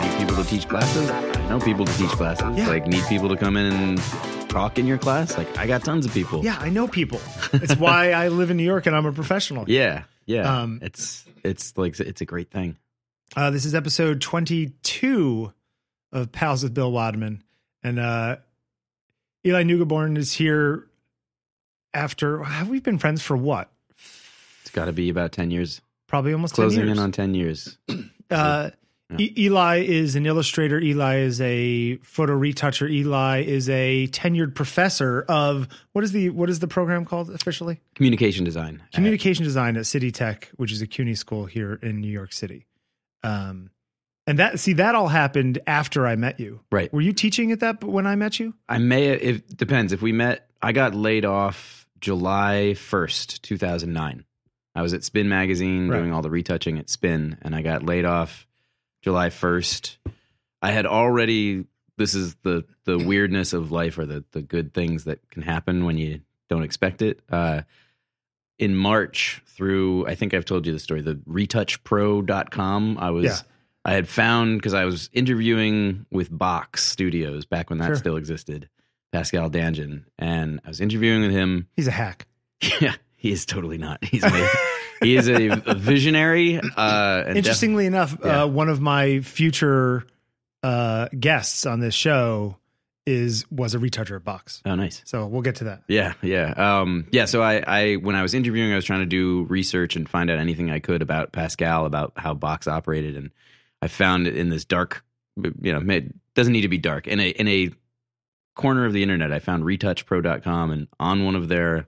Need people to teach classes? I know people to teach classes. Yeah. Like, need people to come in and talk in your class? Like, I got tons of people. Yeah, I know people. It's why I live in New York and I'm a professional. Yeah. Yeah. Um, it's, it's like, it's a great thing. Uh, this is episode 22 of Pals with Bill Wadman. And uh, Eli Neugeboren is here after, have we been friends for what? It's got to be about 10 years. Probably almost 10 Closing years. in on 10 years. Uh, Yeah. E- Eli is an illustrator. Eli is a photo retoucher. Eli is a tenured professor of what is the what is the program called officially? Communication design. Communication design at City Tech, which is a CUNY school here in New York City. Um, and that see that all happened after I met you. Right. Were you teaching at that when I met you? I may, it depends. If we met, I got laid off July 1st, 2009. I was at Spin Magazine Right. doing all the retouching at Spin, and I got laid off July 1st. I had already, this is the, the weirdness of life or the, the good things that can happen when you don't expect it. Uh, in March, through, I think I've told you the story, the retouchpro.com, I was. Yeah. I had found because I was interviewing with Box Studios back when that Sure. still existed, Pascal Dangin, and I was interviewing with him. He's a hack. Yeah, he is totally not. He's he is a, a visionary. Uh, Interestingly enough, Yeah. uh, one of my future uh, guests on this show is was a retoucher at Box. oh, nice. So we'll get to that. Yeah, yeah, um, yeah. So I, I, when I was interviewing, I was trying to do research and find out anything I could about Pascal, about how Box operated, and I found it in this dark, you know, it doesn't need to be dark in a in a corner of the internet. I found retouchpro.com, and on one of their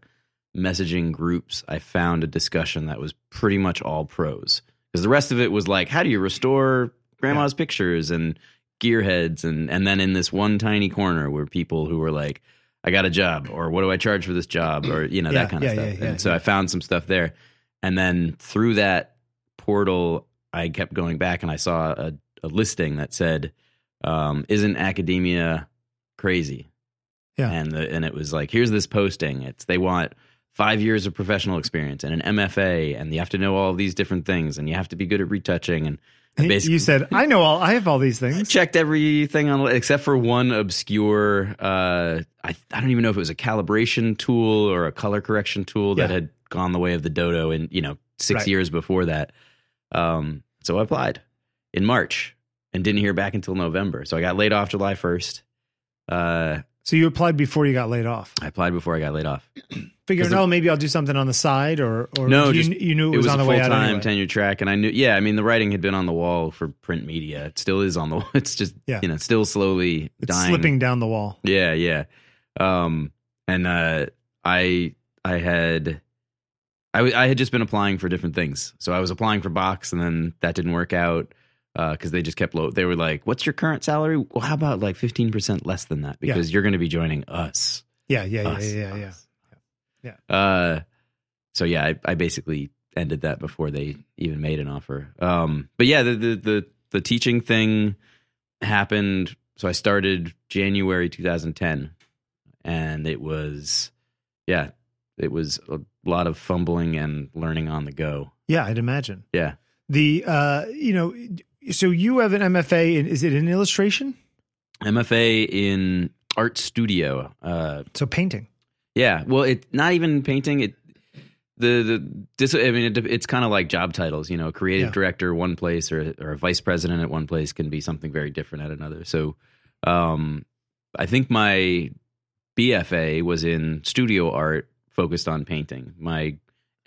messaging groups, I found a discussion that was pretty much all pros because the rest of it was like, how do you restore grandma's pictures and gearheads, and and then in this one tiny corner were people who were like. I got a job, or what do I charge for this job, or you know Yeah, that kind of yeah, stuff. yeah, yeah, and so. I found some stuff there, and then through that portal, I kept going back, and I saw a, a listing that said, um, "Isn't academia crazy?" Yeah. and the, and it was like, "Here's this posting. It's they want five years of professional experience and an MFA, and you have to know all these different things, and you have to be good at retouching." And I basically You said, I know all, I have all these I things. checked everything on except for one obscure. Uh, I I don't even know if it was a calibration tool or a color correction tool that Yeah. had gone the way of the dodo, in you know six Right. years before that. Um, so I applied in March and didn't hear back until November. So I got laid off July first. Uh, So you applied before you got laid off. I applied before I got laid off. The- oh, maybe I'll do something on the side, or or No, you, just- you knew it It was, was, on the way full out time anyway. tenure track, and I knew. Yeah, I mean the writing had been on the wall for print media. It still is on the. Wall. It's just Yeah. you know still slowly It's dying. slipping down the wall. Yeah, yeah. Um, and uh, I I had I w- I had just been applying for different things. So I was applying for box, and then that didn't work out because they just kept low. They were like, "What's your current salary? Well, how about like fifteen percent less than that? Yeah. Because you're going to be joining us." Yeah, yeah, yeah, Us, yeah, yeah. us. Yeah. Uh, so yeah, I, I basically ended that before they even made an offer. Um, but yeah, the, the the the teaching thing happened. So I started January 2010, and it was, yeah, it was a lot of fumbling and learning on the go. Yeah, I'd imagine. Yeah, The uh, you know, so you have an MFA in is it in illustration? MFA in art studio. Uh, So painting. Yeah, well, it not even painting. It the the dis, I mean, it, it's kind of like job titles. You know, a creative Yeah. director one place or or a vice president at one place can be something very different at another. So, um, I think my BFA was in studio art, focused on painting. My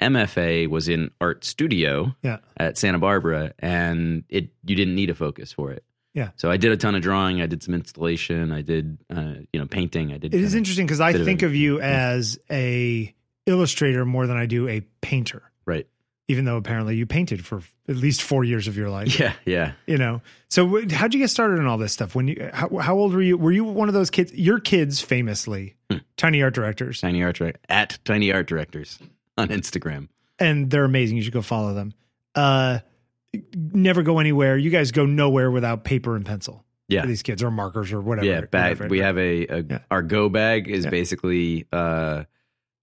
MFA was in art studio Yeah. at Santa Barbara, and it you didn't need a focus for it. Yeah. So I did a ton of drawing. I did some installation. I did, uh, you know, painting. I did. It is interesting because I bit of think of you everything. as a illustrator more than I do a painter. Right. Even though apparently you painted for at least four years of your life. Yeah. Yeah. You know. So how'd you get started in all this stuff? When you how, how old were you? Were you one of those kids? Your kids famously Hmm. tiny art directors, Tiny art direct at Tiny Art Directors on Instagram. and they're amazing. You should go follow them. Uh, never go anywhere. You guys go nowhere without paper and pencil. Yeah. for these kids or markers or whatever. yeah, bag. whatever. We have a, a Yeah. our go bag is Yeah. basically uh,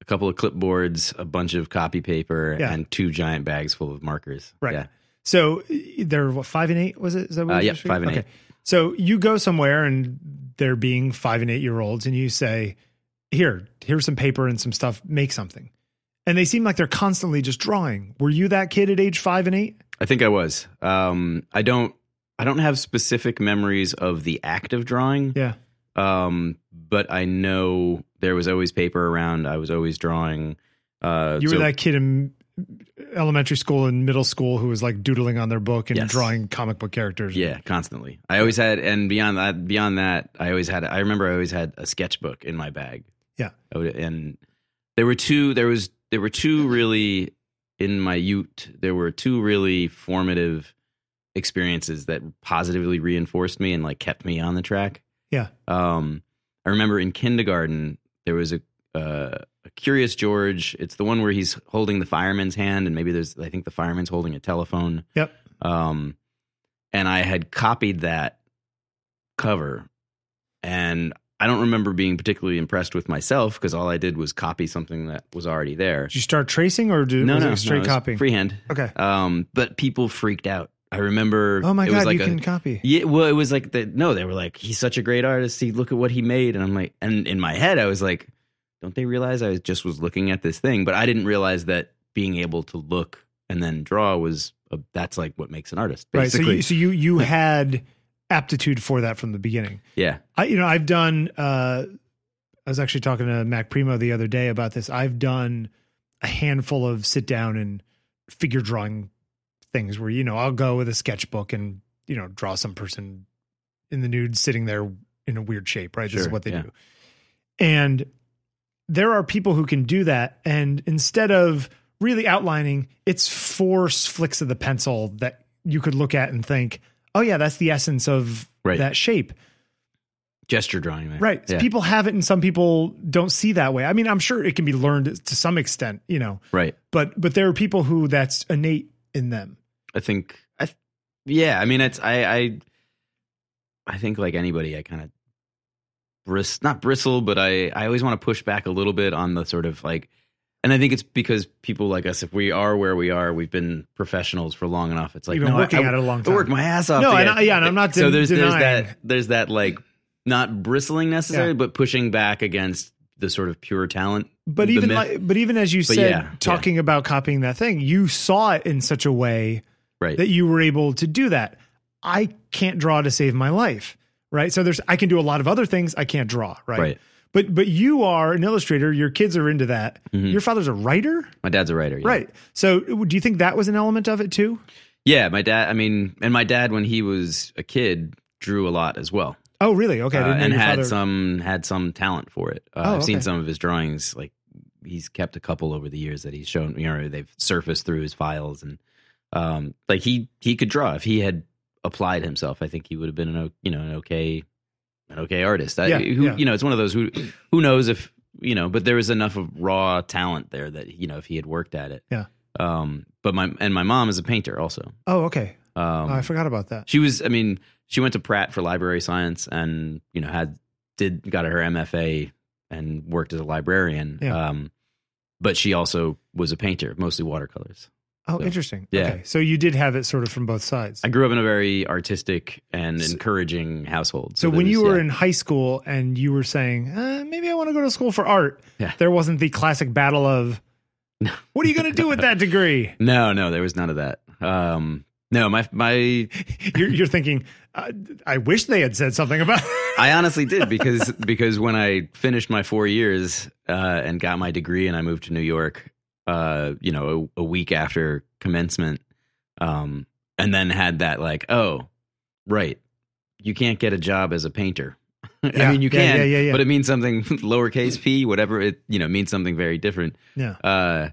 a couple of clipboards, a bunch of copy paper, Yeah. and two giant bags full of markers. Right. Yeah. So they're what five and eight was it? Is that what Uh, it was yep, for you? five and eight. So you go somewhere and they're being five and eight year olds, and you say, "Here, here's some paper and some stuff. Make something." And they seem like they're constantly just drawing. Were you that kid at age five and eight? I think I was. Um, I don't. I don't have specific memories of the act of drawing. Yeah. Um, but I know there was always paper around. I was always drawing. Uh, You were so- that kid in elementary school and middle school who was like doodling on their book and Yes. drawing comic book characters. Yeah, constantly. I always had, and beyond that, beyond that, I always had. I remember I always had a sketchbook in my bag. Yeah. Would, and there were two. There was there were two really in my youth. There were two really formative experiences that positively reinforced me and like kept me on the track. Yeah. Um, I remember in kindergarten there was a uh, a Curious George. It's the one where he's holding the fireman's hand, and maybe there's I think the fireman's holding a telephone. Yep. Um, and I had copied that cover, and I don't remember being particularly impressed with myself because all I did was copy something that was already there. Did you start tracing or did, no, no, straight no, copying? freehand. Okay. Um, but people freaked out. I remember. Oh my god, like you a, can copy. yeah, well, it was like the no, they were like, he's such a great artist. See, look at what he made, and I'm like, and in my head, I was like, don't they realize I just was looking at this thing? But I didn't realize that being able to look and then draw was a, that's like what makes an artist, Right. So you, so you you had aptitude for that from the beginning. yeah, I you know I've done. uh I was actually talking to Mac Primo the other day about this. I've done a handful of sit down and figure drawing things where you know I'll go with a sketchbook and you know draw some person in the nude sitting there in a weird shape. Right. this is what they yeah. do. And there are people who can do that, and instead of really outlining, it's four flicks of the pencil that you could look at and think, "Oh yeah, that's the essence of Right. that shape." gesture drawing there. Right. Yeah. People have it and some people don't see that way. I mean, I'm sure it can be learned to some extent, you know, right. but but there are people who that's innate in them. I think I th- yeah, I mean it's I I I think like anybody I kind of bris not bristle, but I I always want to push back a little bit on the sort of like and I think it's because people like us, if we are where we are, we've been professionals for long enough. It's like You've been no, working I, at it a long I time. worked my ass off. No, and I- yeah, and I'm not so den- there's there's denying. that there's that like not bristling necessarily, Yeah. but pushing back against the sort of pure talent. But even myth. like, but even as you But said, yeah, talking about copying that thing, you saw it in such a way right, that you were able to do that. I can't draw to save my life, right? So there's I can do a lot of other things. I can't draw, right? right. But but you are an illustrator. Your kids are into that. Mhm. Your father's a writer, My dad's a writer, yeah. right? So do you think that was an element of it too? Yeah, my dad. I mean, and my dad when he was a kid drew a lot as well. Oh, really? Okay, uh, and had father- some had some talent for it. Uh, Oh, I've seen some of his drawings. Like he's kept a couple over the years that he's shown. You know, they've surfaced through his files, and um, like he he could draw if he had applied himself. I think he would have been an you know an okay an okay artist. I, Yeah, who, yeah. You know, it's one of those who who knows if you know, but there was enough of raw talent there that you know if he had worked at it. Yeah. Um, but my and my mom is a painter also. Oh, okay. Um, oh, I forgot about that. she was, I mean, she went to Pratt for library science and, you know, had, did, got her MFA and worked as a librarian. Yeah. Um, but she also was a painter, mostly watercolors. Oh, so, interesting. yeah. Okay, so you did have it sort of from both sides. I grew up in a very artistic and So- encouraging household. so there when was- you were yeah. in high school and you were saying, uh, maybe I want to go to school for art, Yeah. there wasn't the classic battle of, what are you going to do with that degree? no, no, there was none of that. Um, no, my, my, You're, you're thinking, uh, I wish they had said something about. I honestly did because, because when I finished my four years, uh, and got my degree and I moved to New York, uh, you know, a, a week after commencement, um, and then had that like, oh, right, you can't get a job as a painter. Yeah, I mean, you can, yeah, yeah, yeah. but it means something lowercase p, whatever it, you know, means something very different. yeah. Uh,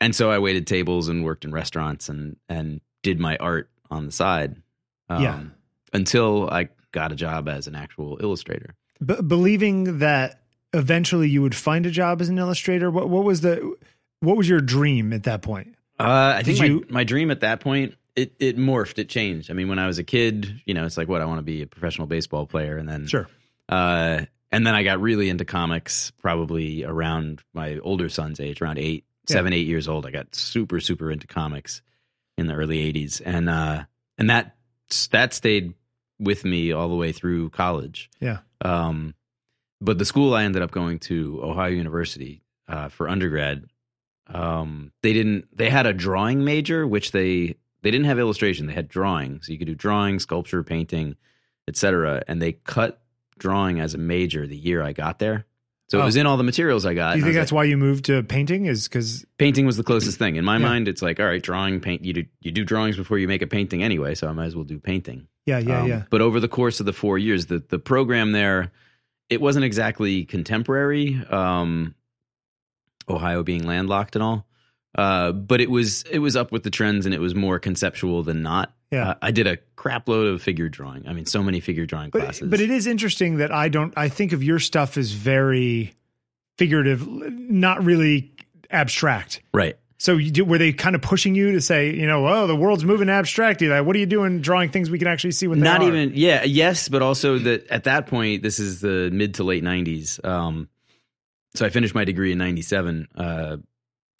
and so I waited tables and worked in restaurants and and did my art on the side. Um, Yeah. Until I got a job as an actual illustrator. B- believing that eventually you would find a job as an illustrator. What, what was the, what was your dream at that point? Uh, I think Did my, you- my dream at that point it it morphed, it changed. I mean, when I was a kid, you know, it's like what I want to be a professional baseball player, and then Sure. uh, and then I got really into comics probably around my older son's age, around eight, Yeah. seven, eight years old. I got super, super into comics in the early '80s, and uh, and that that stayed with me all the way through college. Yeah. Um, but the school I ended up going to, Ohio University, uh, for undergrad, um, they didn't. They had a drawing major, which they they didn't have illustration. They had drawing, so you could do drawing, sculpture, painting, etc. And they cut drawing as a major the year I got there. So Oh. it was in all the materials I got. Do you think that's why you moved to painting? Is because painting was the closest thing in my Yeah. mind? It's like, all right, drawing, paint. You do you do drawings before you make a painting anyway, so I might as well do painting. yeah, yeah, Um, yeah. But over the course of the four years, the the program there, it wasn't exactly contemporary. Um, Ohio being landlocked and all, uh, but it was it was up with the trends, and it was more conceptual than not. Yeah. Uh, I did a crap load of figure drawing. I mean, so many figure drawing But classes. but it is interesting that I don't. I think of your stuff as very figurative, not really abstract. right. So you do, were they kind of pushing you to say, you know, oh, the world's moving abstract. Like, what are you doing drawing things we can actually see what Not even yeah yes, but also that at that point, this is the mid to late '90s. Um, so I finished my degree in '97. Uh,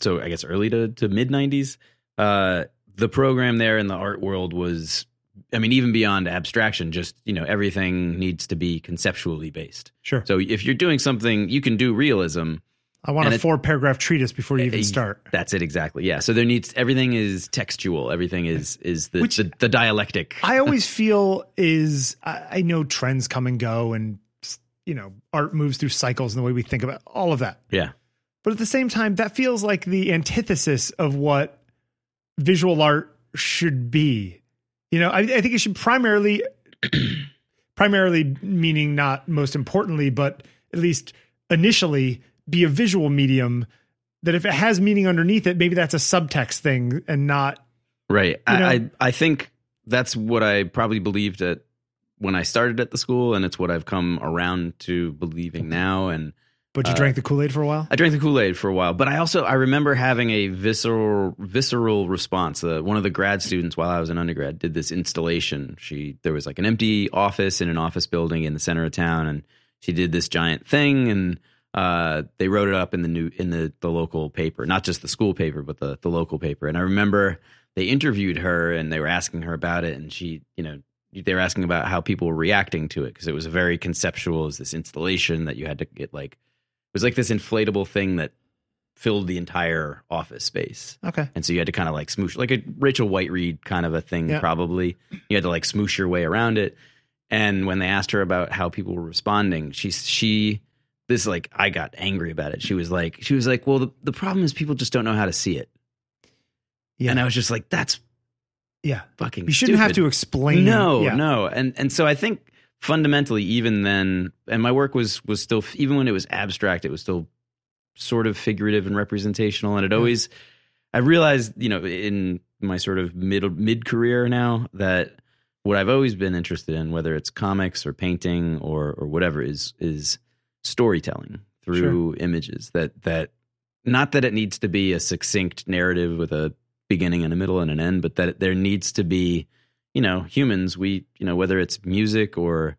so I guess early to, to mid '90s. Uh, the program there in the art world was, I mean, even beyond abstraction, just you know, everything needs to be conceptually based. Sure. So if you're doing something, you can do realism. I want a it- four paragraph treatise before you even start. That's it exactly. Yeah. So there needs everything is textual. Everything is is the Which- the, the dialectic. I always feel is I, I know trends come and go, and you know art moves through cycles and the way we think about all of that. yeah. But at the same time, that feels like the antithesis of what visual art should be. You know, I, I think it should primarily, primarily meaning not most importantly, but at least initially be a visual medium. That if it has meaning underneath it, maybe that's a subtext thing and not. Right. You know- I, I I think that's what I probably believed at when I started at the school, and it's what I've come around to believing now. And But you Uh, drank the Kool Aid for a while. I drank the Kool Aid for a while, but I also I remember having a visceral visceral response. Uh, one of the grad students while I was an undergrad did this installation. She there was like an empty office in an office building in the center of town, and she did this giant thing, and uh, they wrote it up in the new in the the local paper, not just the school paper, but the the local paper. And I remember they interviewed her and they were asking her about it, and she you know they were asking about how people were reacting to it because it was a very conceptual. It was this installation that you had to get like it was like this inflatable thing that filled the entire office space. Okay. And so you had to kind of like smoosh, like a Rachel Whiteread kind of a thing, Yeah. probably. You had to like smoosh your way around it. And when they asked her about how people were responding, she, she, this like, I got angry about it. She was like, she was like, well, the, the problem is people just don't know how to see it. Yeah. And I was just like, that's yeah. fucking You shouldn't have to explain. No, yeah. no, and and so I think fundamentally, even then, and my work was was still even when it was abstract, it was still sort of figurative and representational, and it always. I realized, you know, in my sort of mid mid career now that what I've always been interested in, whether it's comics or painting or or whatever, is is storytelling through images. That that not that it needs to be a succinct narrative with a beginning and a middle and an end, but that there needs to be, you know, humans. We, you know, whether it's music or,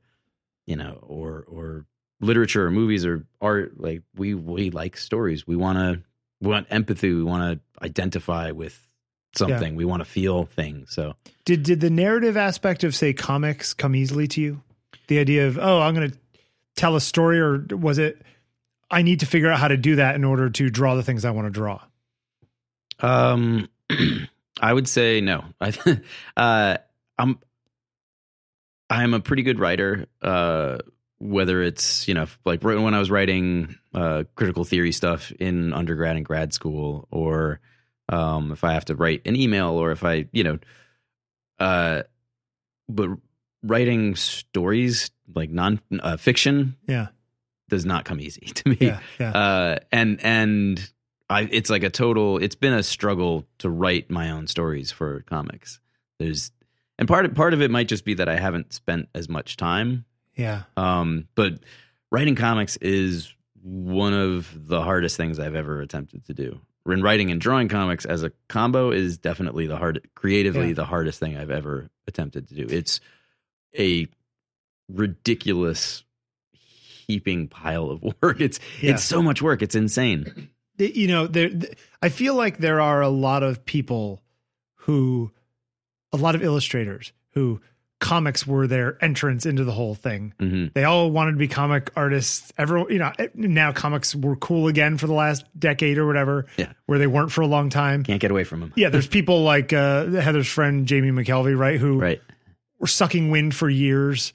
you know, or or literature or movies or art, like we we like stories. We want to we want empathy. We want to identify with something. We want to feel things. So Did did the narrative aspect of say comics come easily to you? The idea of oh, I'm going to tell a story, or was it I need to figure out how to do that in order to draw the things I want to draw? Um, I would say no. I, uh, I'm, I'm a pretty good writer. Uh, whether it's you know like when I was writing uh, critical theory stuff in undergrad and grad school, or um, if I have to write an email, or if I you know, uh, but writing stories like non uh, fiction Yeah, does not come easy to me yeah, yeah. uh, and and I, it's like a total. It's been a struggle to write my own stories for comics. There's, and part of part of it might just be that I haven't spent as much time. yeah. Um, but writing comics is one of the hardest things I've ever attempted to do. And writing and drawing comics as a combo is definitely the hard, creatively Yeah. the hardest thing I've ever attempted to do. It's a ridiculous, heaping pile of work. It's Yeah. it's so much work. It's insane. You know there i feel like there are a lot of people who a lot of illustrators who comics were their entrance into the whole thing hmm they all wanted to be comic artists everyone you know eh, now comics were cool again for the last decade or whatever Yeah. where they weren't for a long time Can't get away from them. yeah there's people like uh heather's friend jamie mckelvie right who Right. were sucking wind for years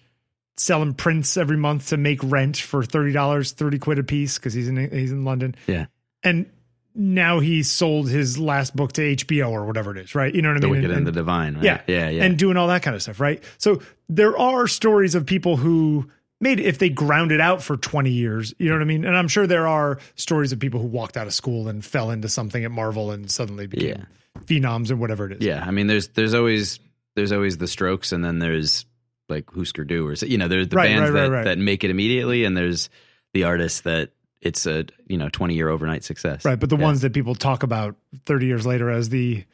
selling prints every month to make rent for $30 30 quid a piece because he's in he's in london Yeah. And now he sold his last book to HBO or whatever it is, right? You know what I The mean? wicked And- and the divine. Right? yeah, Yeah. Yeah. and doing all that kind of stuff, right? So there are stories of people who made it if they ground it out for 20 years, you know what I mean? And I'm sure there are stories of people who walked out of school and fell into something at Marvel and suddenly became phenoms or whatever it is. Yeah, I mean, there's there's always there's always the Strokes, and then there's like Husker Du, or you know, there's the Right, bands right, right, that that make it immediately, and there's the artists that it's a you know 20 year overnight success. Right, but the Yeah. ones that people talk about 30 years later as the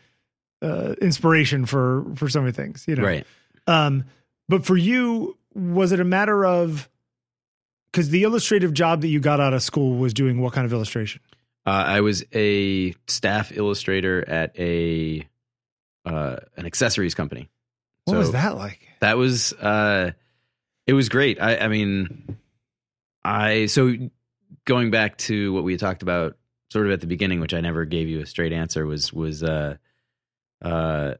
uh, inspiration for for so many things, you know. right? Um, but for you, was it a matter of because the illustrative job that you got out of school was doing what kind of illustration? Uh, I was a staff illustrator at a uh, an accessories company. What So was that like? That was uh, it was great. I, I mean, I so going back to what we talked about sort of at the beginning, which I never gave you a straight answer was was uh, uh,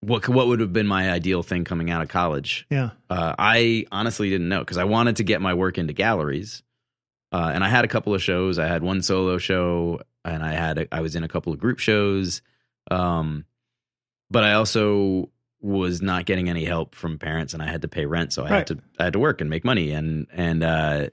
what what would have been my ideal thing coming out of college. Yeah, Uh, I honestly didn't know because I wanted to get my work into galleries, uh, and I had a couple of shows. I had one solo show, and I had a, I was in a couple of group shows, um, but I also was not getting any help from parents, and I had to pay rent, so I Right. had to I had to work and make money, and and uh,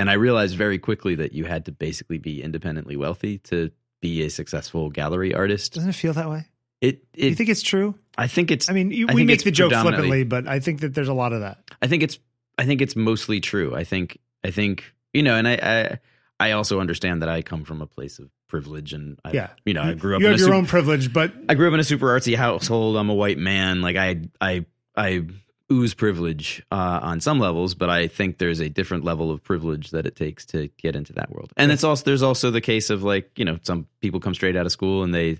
and I realized very quickly that you had to basically be independently wealthy to be a successful gallery artist. doesn't it feel that way? It, Do you think it's true? I think it's I mean, you, I we make the joke flippantly, but I think that there's a lot of that. I think it's I think it's mostly true. I think I think you know, and I I, I also understand that I come from a place of privilege, and I, Yeah, you know, I grew up You in have your super, own privilege, but I grew up in a super artsy household. I'm a white man. Like I I I ooze privilege uh, on some levels, but I think there's a different level of privilege that it takes to get into that world. And it's also there's also the case of like you know some people come straight out of school and they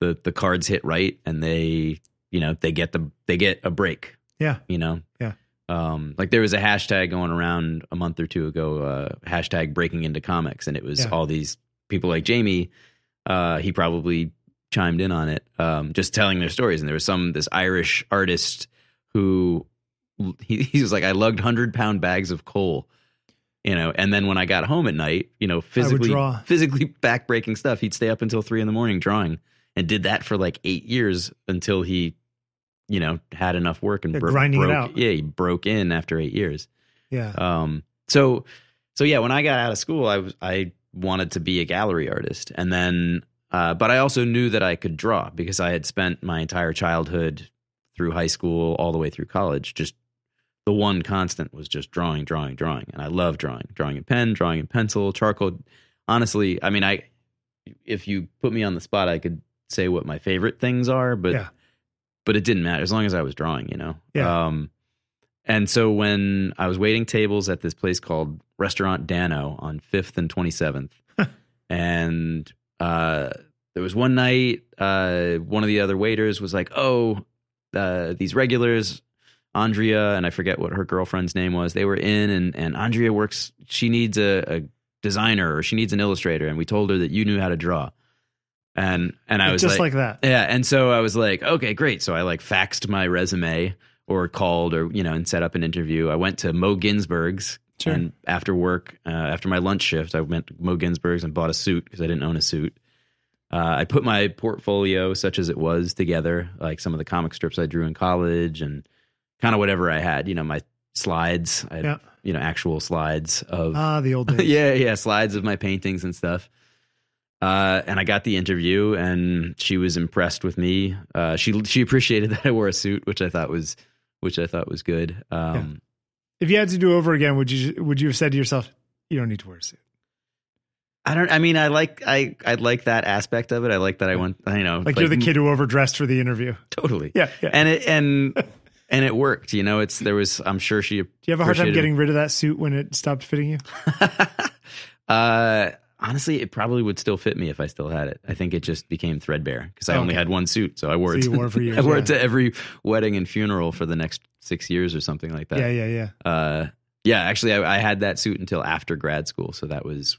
the the cards hit right and they you know they get the they get a break yeah, you know Yeah. um like there was a hashtag going around a month or two ago uh hashtag breaking into comics and it was Yeah. all these people like jamie uh he probably chimed in on it um just telling their stories and there was some this irish artist who he, he was like i lugged 100 pound bags of coal you know and then when i got home at night you know physically physically back breaking stuff he'd stay up until three in the morning drawing and did that for like eight years until he you know had enough work and bro- grinding it out. yeah he broke in after eight years yeah. um so so yeah when i got out of school i was i wanted to be a gallery artist and then uh but i also knew that i could draw because i had spent my entire childhood through high school all the way through college just the one constant was just drawing drawing drawing and i love drawing drawing in pen drawing in pencil charcoal honestly i mean i if you put me on the spot i could say what my favorite things are but Yeah. but it didn't matter as long as i was drawing you know Yeah. um and so when i was waiting tables at this place called restaurant dano on 5th and 27th and uh there was one night uh one of the other waiters was like oh uh these regulars andrea and i forget what her girlfriend's name was they were in and and andrea works she needs a, a designer or she needs an illustrator and we told her that you knew how to draw and and i was just like, like, that. yeah, and so I was like, okay, great. So I like faxed my resume or called or you know and set up an interview. I went to Moe Ginsburg's Sure. and after work, uh, after my lunch shift, I went to Moe Ginsburg's and bought a suit because I didn't own a suit. Uh, I put my portfolio, such as it was, together, like some of the comic strips I drew in college and kind of whatever I had. You know, my slides, I had, Yeah. you know, actual slides of Ah, the old days. yeah, yeah, slides of my paintings and stuff. Uh, and I got the interview, and she was impressed with me. Uh, she she appreciated that I wore a suit, which I thought was which I thought was good. Um, If you had to do over again, would you would you have said to yourself, "You don't need to wear a suit"? I don't. I mean, I like I I like that aspect of it. I like that I went. You know, Like, you're the kid who overdressed for the interview. Totally. Yeah, yeah. And it and and it worked. You know, it's there was. I'm sure she. Do you have a hard time getting rid of that suit when it stopped fitting you? uh, honestly, it probably would still fit me if I still had it. I think it just became threadbare because I only had one suit, so I wore So it. you to- wore it for years, I wore yeah. it to every wedding and funeral for the next six years or something like that. yeah, yeah, yeah. Uh, yeah. Actually, I, I had that suit until after grad school, so that was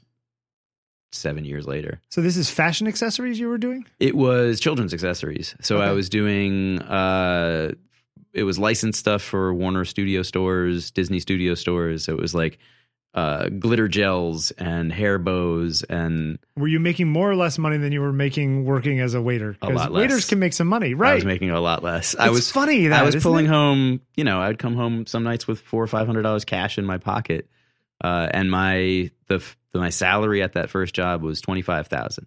seven years later. So this is fashion accessories you were doing? It was children's accessories. So I was doing uh it was licensed stuff for Warner Studio stores, Disney Studio stores. So it was like uh glitter gels and hair bows and Were you making more or less money than you were making working as a waiter? A lot less. waiters can make some money, right I was making a lot less. It's I was funny that I was pulling it? home, you know, I'd come home some nights with four or five hundred dollars cash in my pocket. Uh, and my the, my salary at that first job was twenty five thousand.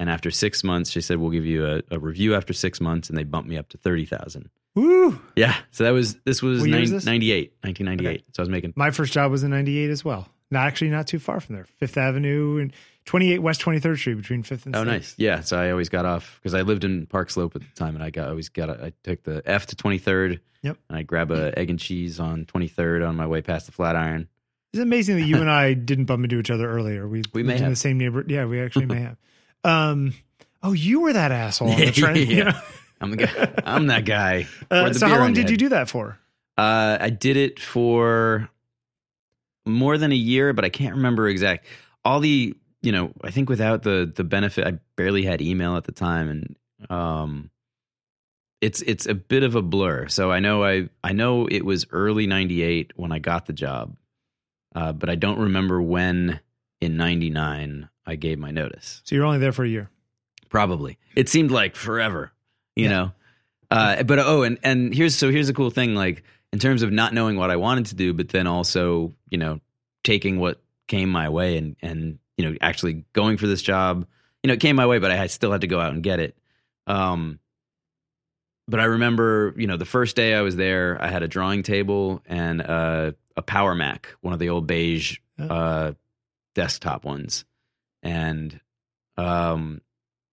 And after six months, she said, "We'll give you a, a review after six months," and they bumped me up to thirty thousand. Woo! Yeah. So that was this was nine, this? 98, 1998. So I was making My first job was in '98 as well. Not actually not too far from there, Fifth Avenue and 28 West 23rd Street between Fifth and Oh, 6th. nice. Yeah. So I always got off because I lived in Park Slope at the time, and I got always got I took the F to twenty third. Yep. And I grab a egg and cheese on twenty third on my way past the Flatiron. It's amazing that you and I didn't bump into each other earlier. We We may in the same neighborhood. Yeah, we actually may have. Um, oh, you were that asshole on the train. Yeah. you know? I'm the guy. I'm that guy. Uh, so how long did your you do that for? Uh, I did it for more than a year, but I can't remember exact. All the you know, I think without the the benefit, I barely had email at the time, and um, it's it's a bit of a blur. So I know I I know it was early '98 when I got the job, uh, but I don't remember when in '99 I gave my notice. So you're only there for a year. Probably. It seemed like forever, you Yeah. know. Uh, but oh, and and here's so here's a cool thing. Like in terms of not knowing what I wanted to do, but then also you know taking what came my way and and you know actually going for this job. You know, it came my way, but I still had to go out and get it. Um, but I remember, you know, the first day I was there, I had a drawing table and uh, a Power Mac, one of the old beige Oh. uh, desktop ones, and um,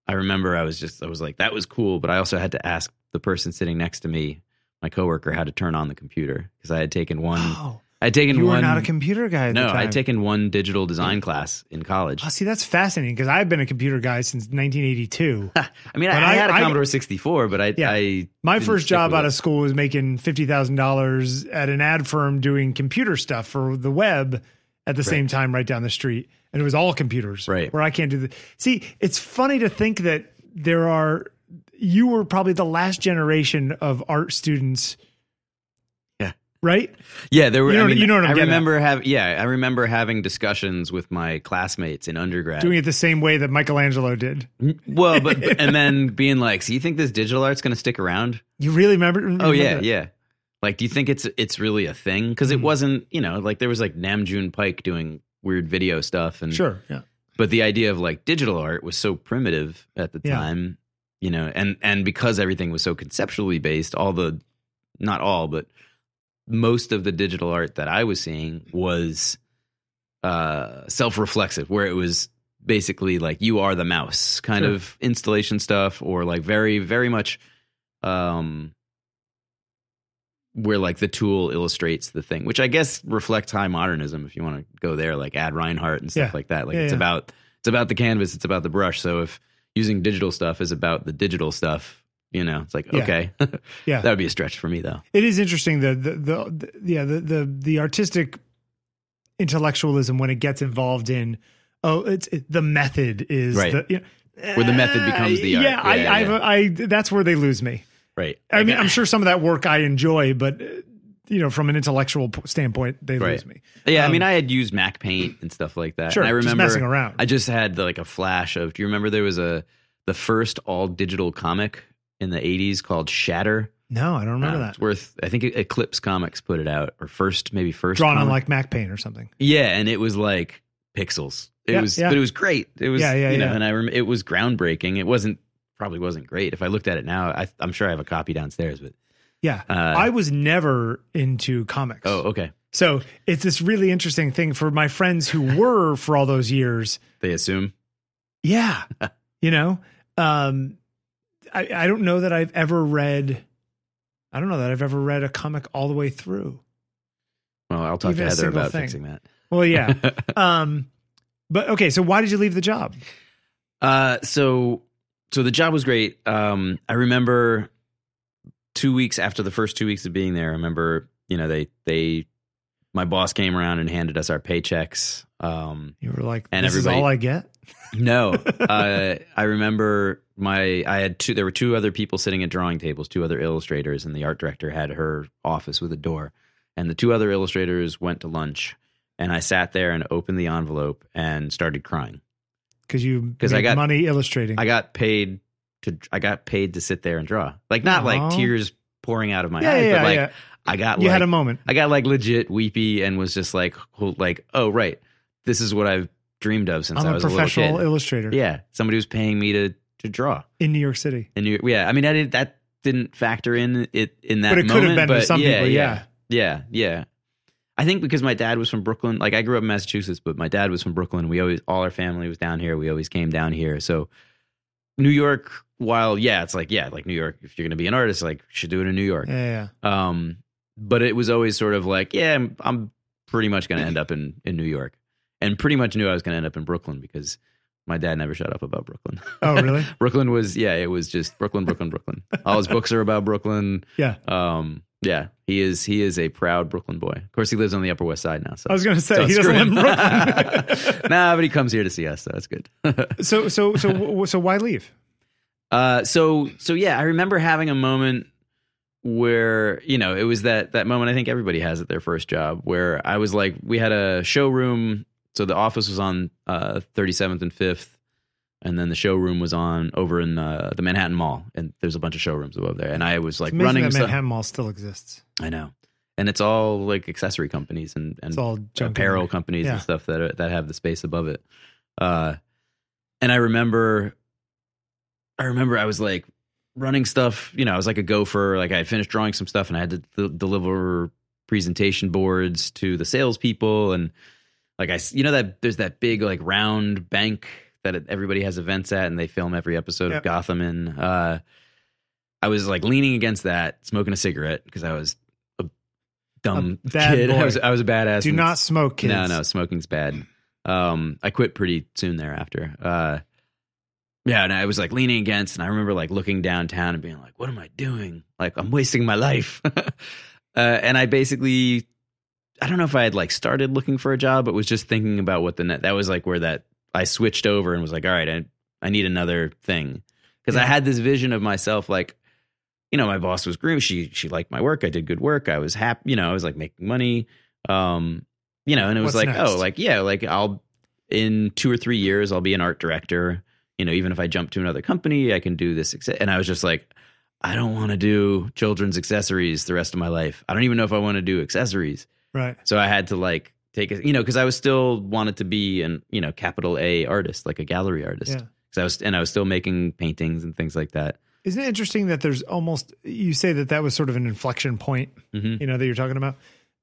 I remember I was just I was like that was cool, but I also had to ask the person sitting next to me, my coworker, how to turn on the computer because I had taken one. Oh, I taken you one. were not a computer guy. At no. I taken one digital design class in college. Oh, see, that's fascinating because I've been a computer guy since 1982. I mean, I, I had a I- Commodore 64, but I, Yeah. I My first job out it. of school was making fifty thousand dollars at an ad firm doing computer stuff for the web at the same time, right down the street, and it was all computers. Right. where I can't do the. See, it's funny to think that there are. You were probably the last generation of art students. Right. Yeah, there were. You know- I mean, you know what I'm I remember have. Yeah, I remember having discussions with my classmates in undergrad. Doing it the same way that Michelangelo did. well, but but- and then being like, "So you think this digital art's going to stick around?" You really remember? remember Oh yeah, that? yeah. Like, do you think it's it's really a thing? Because Mm-hmm. it wasn't. You know, like there was like Nam June Paik doing weird video stuff, and Sure. Yeah. but the idea of like digital art was so primitive at the Yeah. time you know and and because everything was so conceptually based all the not all but most of the digital art that i was seeing was uh self-reflexive where it was basically like you are the mouse kind Sure. of installation stuff or like very very much um where like the tool illustrates the thing, which I guess reflects high modernism if you want to go there, like Ad Reinhardt and stuff Yeah. like that. Like Yeah, it's yeah. about it's about the canvas, it's about the brush. So if using digital stuff is about the digital stuff, you know, it's like Yeah. okay, Yeah. that would be a stretch for me though. It is interesting the the, the, the yeah the, the the artistic intellectualism when it gets involved in oh it's it, the method is Right. the you know, Where the method becomes the art. yeah, I, Yeah, I, yeah. I that's where they lose me. Right. I mean, I'm sure some of that work I enjoy, but uh, you know, from an intellectual standpoint, they Right. lose me. Yeah, I Um, mean, I had used MacPaint and stuff like that. Sure, and I just remember messing around. I just had like a flash of. Do you remember there was a the first all digital comic in the '80s called Shatter? No, I don't remember Uh, that. It's worth. I think Eclipse Comics put it out, or first maybe first Drawn on like MacPaint or something. Yeah, and it was like pixels. It Yeah, was, yeah. but it was great. It was, Yeah, yeah, you know, yeah. and I rem- it was groundbreaking. It wasn't probably wasn't great. If I looked at it now, I, I'm sure I have a copy downstairs. But Yeah, Uh, I was never into comics. oh, okay. So it's this really interesting thing for my friends who were for all those years. They assume. Yeah. you know, um, I, I don't know that I've ever read I don't know that I've ever read a comic all the way through. Well, I'll talk Even to Heather about thing. fixing that. Well, yeah. um, but okay, so why did you leave the job? Uh, so so the job was great. Um, I remember two weeks after the first two weeks of being there. I remember you know they they my boss came around and handed us our paychecks. Um, You were like, And "This everybody- is all I get." No, uh, I remember my I had two. There were two other people sitting at drawing tables, two other illustrators, and the art director had her office with a door. And the two other illustrators went to lunch, and I sat there and opened the envelope and started crying. Because you 'Cause I got- money illustrating. I got paid to I got paid to sit there and draw. Like not like tears pouring out of my yeah, eyes, yeah, but like yeah. I got You like had a moment. I got like legit weepy and was just like like oh right, this is what I've dreamed of since I'm I a was a professional little kid. illustrator Yeah, somebody was paying me to to draw. in New York City. And you, yeah, I mean, I didn't that didn't factor in it in that But it could have been to some yeah, people, yeah. yeah, yeah. I think because my dad was from Brooklyn, like I grew up in Massachusetts, but my dad was from Brooklyn. We always, all our family was down here. We always came down here. So New York, while yeah, it's like yeah, like New York. If you're going to be an artist, like you should do it in New York. Yeah, yeah. Um, but it was always sort of like yeah, I'm, I'm pretty much going to end up in in New York, and pretty much knew I was going to end up in Brooklyn because my dad never shut up about Brooklyn. Oh, really? Brooklyn was yeah, it was just Brooklyn, Brooklyn, Brooklyn. All his books are about Brooklyn. Yeah. Um, yeah, he is he is a proud Brooklyn boy. Of course, he lives on the Upper West Side now. So I was going to say so he doesn't live in. Brooklyn. nah, but he comes here to see us, so that's good. so, so, so, so, why leave? uh, so so yeah, I remember having a moment where you know it was that that moment I think everybody has at their first job where I was like, we had a showroom. So the office was on uh, 37th and 5th, and then the showroom was on over in uh, the Manhattan Mall, and there's a bunch of showrooms above there. And I was like running that stuff- Manhattan Mall still exists. I know, and it's all like accessory companies and and It's all apparel companies Yeah. and stuff that are, that have the space above it. Uh, and I remember, I remember I was like running stuff. You know, I was like a gopher. Like I had finished drawing some stuff, and I had to d- deliver presentation boards to the salespeople. And like I, you know that there's that big like round bank that everybody has events at, and they film every episode Yep. of Gotham in. Uh, I was like leaning against that, smoking a cigarette because I was a dumb A kid. I was I was a badass. Do not smoke, kids. no, no, smoking's bad. Um, I quit pretty soon thereafter. Uh, yeah, and I was like leaning against, and I remember like looking downtown and being like, "What am I doing? Like, I'm wasting my life." uh, and I basically, I don't know if I had like started looking for a job, but was just thinking about what the net. That was like where that I switched over and was like, "All right, I I need another thing," because I had this vision of myself like. You know, my boss was groom. She she liked my work. I did good work. I was happy. You know, I was like making money. Um, you know, and it was What's like, next? oh, like yeah, like I'll in two or three years I'll be an art director. You know, even if I jump to another company, I can do this. And I was just like, I don't want to do children's accessories the rest of my life. I don't even know if I want to do accessories. Right. So I had to like take it, you know, because I was still wanted to be an you know capital A artist, like a gallery artist. Yeah. Because I was and I was still making paintings and things like that. Isn't it interesting that there's almost you say that that was sort of an inflection point, hmm you know, that you're talking about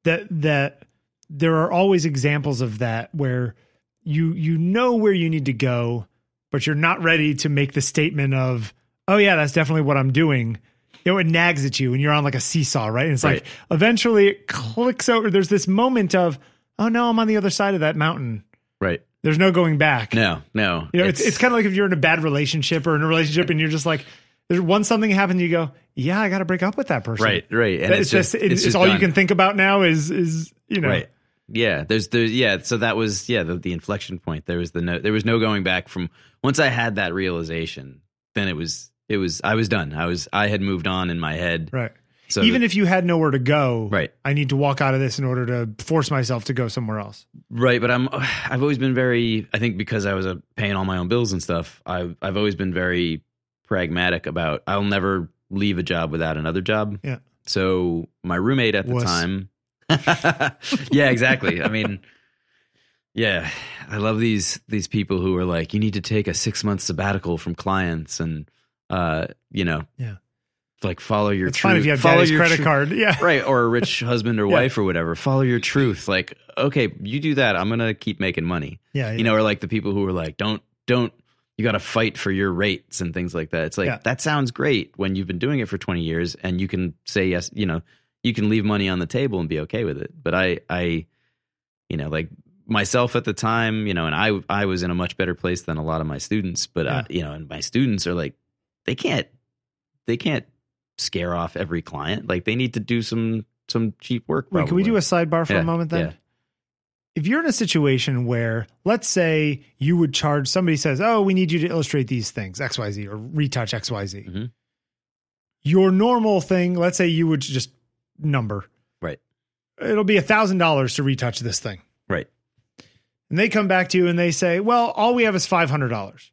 that that there are always examples of that where you you know where you need to go, but you're not ready to make the statement of, "Oh yeah, that's definitely what I'm doing." You know, it nags at you and you're on like a seesaw, right? And it's Right. like eventually it clicks over. There's this moment of, "Oh no, I'm on the other side of that mountain." Right. There's no going back. No. No. You know, it's it's, kind of like if you're in a bad relationship or in a relationship and you're just like, there's one something happens, you go, yeah, I got to break up with that person. right. Right. And That- it's, just, it's, just all you can think about now is is you know Right. Yeah. There's there's yeah. So that was yeah the, the inflection point. There was the no there was no going back from once I had that realization. Then it was it was I was done. I was I had moved on in my head. right. So Even if you had nowhere to go, Right. I need to walk out of this in order to force myself to go somewhere else. right, but I'm I've always been very I think because I was uh, paying all my own bills and stuff. I've I've always been very pragmatic about I'll never leave a job without another job. Yeah. So my roommate at the Wuss. time. yeah, exactly. I mean, yeah, I love these these people who are like, you need to take a six month sabbatical from clients, and uh, you know, Yeah. like follow your. It's truth. fine if you have follow your credit tru- card. Yeah. right? Or a rich husband or Yeah. wife or whatever. Follow your truth. Like, okay, you do that, I'm gonna keep making money Yeah. you know, or like the people who are like, don't, don't, you got to fight for your rates and things like that. It's like Yeah. that sounds great when you've been doing it for 20 years and you can say yes, you know, you can leave money on the table and be okay with it. But I I you know, like myself at the time, you know, and I I was in a much better place than a lot of my students, but uh, you know, and my students are like they can't they can't scare off every client. Like they need to do some some cheap work. Wait, can we do a sidebar for Yeah, a moment then? yeah. If you're in a situation where, let's say, you would charge somebody says, "Oh, we need you to illustrate these things X, Y, Z, or retouch X, Y, Z." Mhm. Your normal thing, let's say, you would just number. Right. It'll be a thousand dollars to retouch this thing, Right. and they come back to you and they say, "Well, all we have is five hundred dollars."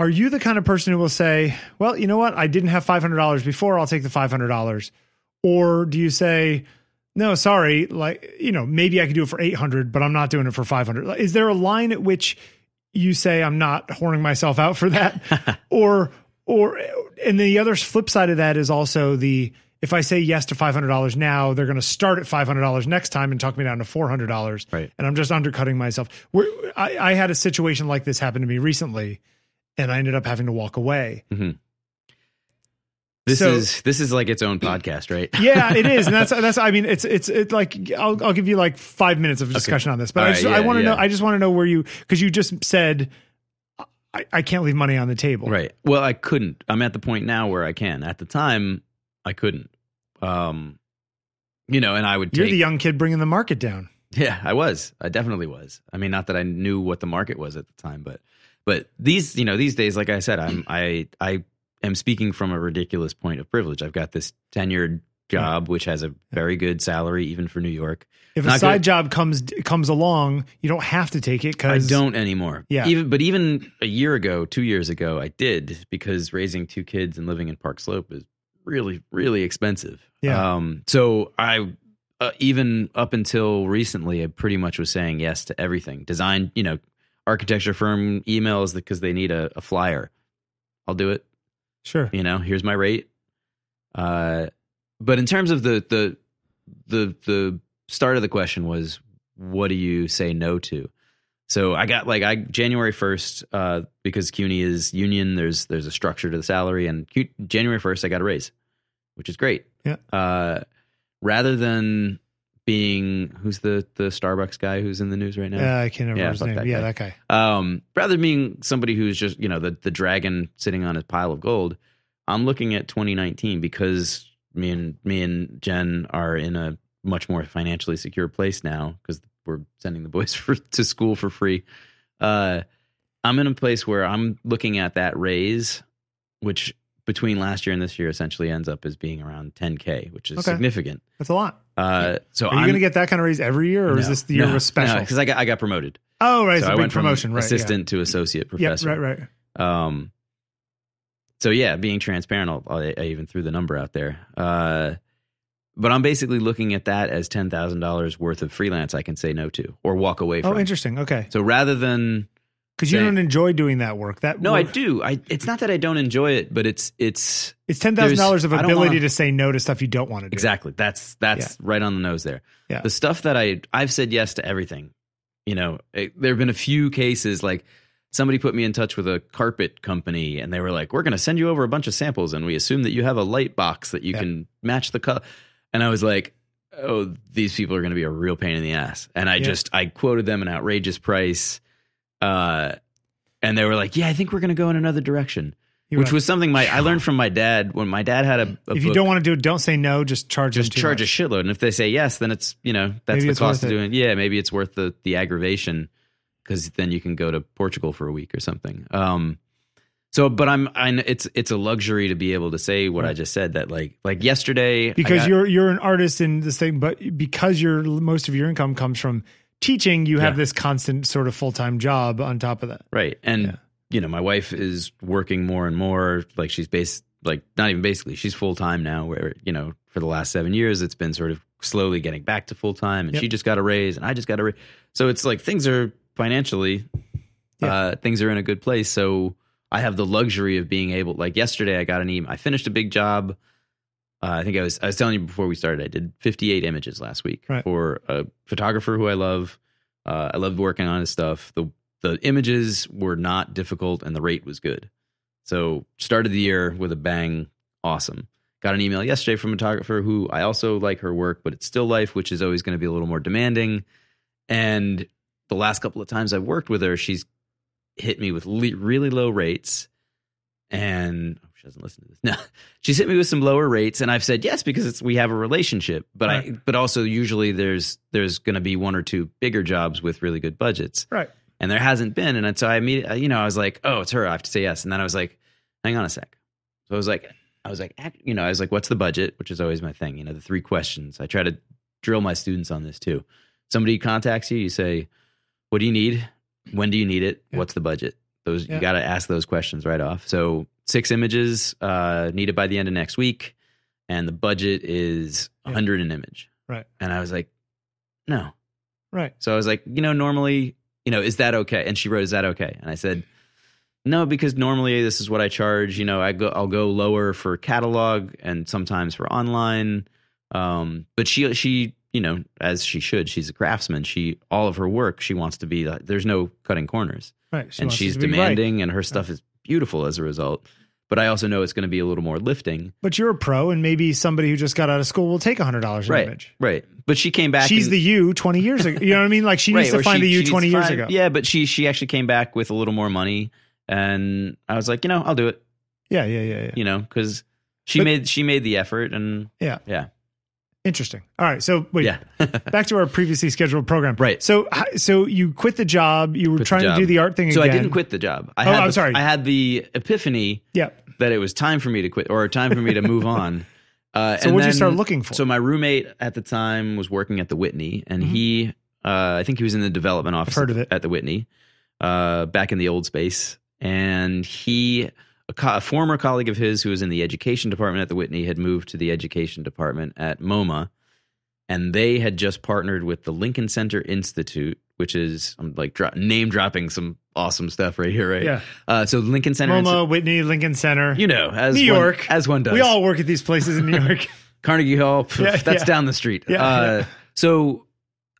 Are you the kind of person who will say, "Well, you know what? I didn't have five hundred dollars before. I'll take the five hundred dollars," or do you say? No, sorry. Like, you know, maybe I could do it for 800, but I'm not doing it for 500. Is there a line at which you say I'm not whoring myself out for that? or, or, and the other flip side of that is also the, if I say yes to $500 now, they're going to start at $500 next time and talk me down to $400. Right. And I'm just undercutting myself. I, I had a situation like this happen to me recently and I ended up having to walk away. This So- is this is like its own podcast, right? Yeah, it is, and that's that's. I mean, it's it's it's like I'll I'll give you like five minutes of discussion on this, but All I right, just I want to yeah. know. I just want to know where you because you just said I, I can't leave money on the table. Right. Well, I couldn't. I'm at the point now where I can. At the time, I couldn't. Um, you know, and I would You're the young kid bringing the market down. yeah, I was. I definitely was. I mean, not that I knew what the market was at the time, but but these, you know, these days, like I said, I'm I I am speaking from a ridiculous point of privilege. I've got this tenured job, which has a very good salary, even for New York. If a side good. job comes comes along, you don't have to take it cuz I don't anymore. Yeah. Even but even a year ago, two years ago, I did because raising two kids and living in Park Slope is really, really expensive. Yeah. Um. So I uh, even up until recently, I pretty much was saying yes to everything. Design, you know, architecture firm emails because they need a, a flyer. I'll do it. Sure. You know, here's my rate. Uh, but in terms of the the the the start of the question was, what do you say no to? So I got like I January first uh, because CUNY is union. There's there's a structure to the salary, and Q, January first I got a raise, which is great. Yeah. Uh, rather than being who's the the Starbucks guy who's in the news right now? Uh, I can't remember Yeah, his name. that yeah, that guy. um, rather than being somebody who's just you know the the dragon sitting on a pile of gold, I'm looking at 2019 because me and me and Jen are in a much more financially secure place now because we're sending the boys for, to school for free. Uh, I'm in a place where I'm looking at that raise, which between last year and this year essentially ends up as being around 10k, which is Okay. significant. That's a lot. Uh, so Are you going to get that kind of raise every year, or is this the year was special? because I got I got promoted. oh, right. So a I big went from promotion, right? assistant to associate professor. Yep, right, right. Um, so yeah, being transparent, I'll, I, I even threw the number out there. Uh, but I'm basically looking at that as ten thousand dollars worth of freelance I can say no to or walk away from. Oh, interesting. Okay. So rather than Because you don't enjoy doing that work. That no, I do. I it's not that I don't enjoy it, but it's it's It's ten thousand dollars of There's- I don't ability wanna- to say no to stuff you don't want to do. exactly that's that's right on the nose there. Yeah. The stuff that I I've said yes to everything. You know, it, there have been a few cases like somebody put me in touch with a carpet company and they were like, "We're going to send you over a bunch of samples and we assume that you have a light box that you Yeah. can match the color." And I was like, "Oh, these people are going to be a real pain in the ass." And I Yeah. just I quoted them an outrageous price. Uh and they were like, "Yeah, I think we're going to go in another direction." You which went, was something my I learned from my dad when my dad had a, a if you book- don't want to do it, don't say no. Just charge. just charge much. a shitload. And if they say yes, then it's you know that's Maybe the cost of it. doing. Yeah, maybe it's worth the the aggravation because then you can go to Portugal for a week or something. Um, so but I'm I'm, it's it's a luxury to be able to say what I just said that like like yesterday because got- you're you're an artist in this thing, but because your most of your income comes from teaching, you have Yeah. this constant sort of full time job on top of that. right and Yeah. you know my wife is working more and more like she's based like not even basically she's full time now where you know for the last seven years it's been sort of slowly getting back to full time and Yep. she just got a raise and I just got a raise so it's like things are financially Yeah. uh, things are in a good place so I have the luxury of being able like yesterday I got an email I finished a big job uh, I think I was I was telling you before we started I did 58 images last week Right. for a photographer who I love uh, I loved working on his stuff the the images were not difficult and the rate was good. So started the year with a bang. Awesome. Got an email yesterday from a photographer who I also like her work, but it's still life, which is always going to be a little more demanding. And the last couple of times I've worked with her, she's hit me with le- really low rates. And she doesn't listen to this. No, she's hit me with some lower rates, and I've said yes because it's we have a relationship. But I, but also usually there's there's going to be one or two bigger jobs with really good budgets Right. and there hasn't been. And so I immediately, uh, you know, I was like, oh, it's her. I have to say yes. And then I was like, hang on a sec. So I was like, I was like, you know, I was like, what's the budget? Which is always my thing. You know, the three questions. I try to drill my students on this too. Somebody contacts you, you say, what do you need? When do you need it? Yeah. What's the budget? Those Yeah. you got to ask those questions right off. So six images uh, needed by the end of next week, and the budget is a Yeah. hundred an image. Right. And I was like, no, Right. so I was like, you know, normally, you know, is that okay? And she wrote, is that okay? And I said, no, because normally this is what I charge. You know, I go, I'll go lower for catalog and sometimes for online. Um, but she, she, you know, as she should, she's a craftsman. She, all of her work, she wants to be. Like, there's no cutting corners, Right. She and she's be right. demanding, and her stuff is beautiful as a result. But I also know it's going to be a little more lifting. But you're a pro, and maybe somebody who just got out of school will take hundred dollars an Right, image. right. But she came back. She's and- the you twenty years ago. You know what I mean? Like she needs to find she- the you twenty years find- ago. Yeah, but she she actually came back with a little more money, and I was like, you know, I'll do it. Yeah. Yeah. Yeah. Yeah. You know, because she But- made she made the effort, and Yeah. yeah, Interesting. All right. So wait. yeah, Back to our previously scheduled program. Right. So, so you quit the job. You were Quit trying to do the art thing so again. I didn't quit the job. I Oh, had I'm the- sorry. I had the epiphany Yeah. that it was time for me to quit, or time for me to move on. Uh, So and what'd you start looking for? So my roommate at the time was working at the Whitney, and Mhm. he, uh, I think he was in the development office. heard at, of it. at the Whitney, uh, back in the old space, and he, a, co- a former colleague of his who was in the education department at the Whitney, had moved to the education department at MoMA, and they had just partnered with the Lincoln Center Institute, which is I'm like dro- name dropping some awesome stuff right here, right? Yeah. Uh, so Lincoln Center, MoMA, Whitney, Lincoln Center. you know, as New one- York. as one does. we all work at these places in New York. Carnegie Hall. Yeah, that's yeah. down the street. Yeah, uh. So,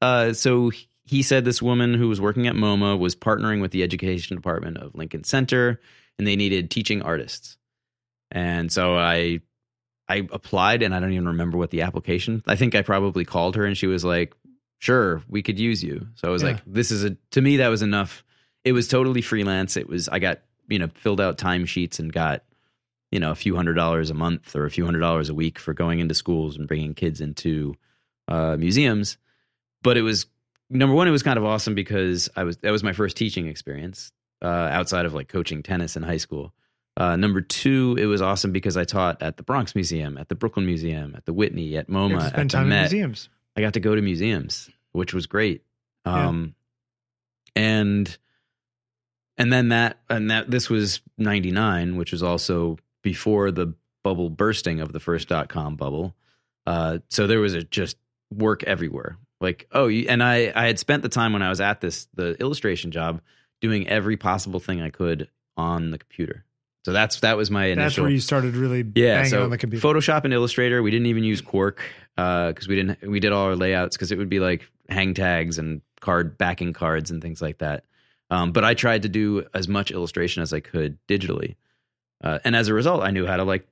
uh, so he said this woman who was working at MoMA was partnering with the education department of Lincoln Center, and they needed teaching artists. And so I, I applied, and I don't even remember what the application. I think I probably called her, and she was like, "Sure, we could use you." So I was Yeah. like, "This is a." To me, that was enough. It was totally freelance. It was. I got you know filled out timesheets and got you know a few hundred dollars a month or a few hundred dollars a week for going into schools and bringing kids into uh, museums. But it was number one. It was kind of awesome because I was that was my first teaching experience uh, outside of like coaching tennis in high school. Uh, number two, it was awesome because I taught at the Bronx Museum, at the Brooklyn Museum, at the Whitney, at MoMA, have to at spend the time in Met. museums. I got to go to museums, which was great. Yeah. Um, and and then that and that this was 99, which was also before the bubble bursting of the first dot com bubble. Uh, so there was a just work everywhere. Like, oh, and I I had spent the time when I was at this the illustration job doing every possible thing I could on the computer. So that's that was my initial That's where you started really yeah, banging so on the computer. Photoshop and Illustrator. We didn't even use Quark because we didn't. We did all our layouts because it would be like hang tags and card backing cards and things like that. Um, but I tried to do as much illustration as I could digitally, uh, and as a result, I knew how to like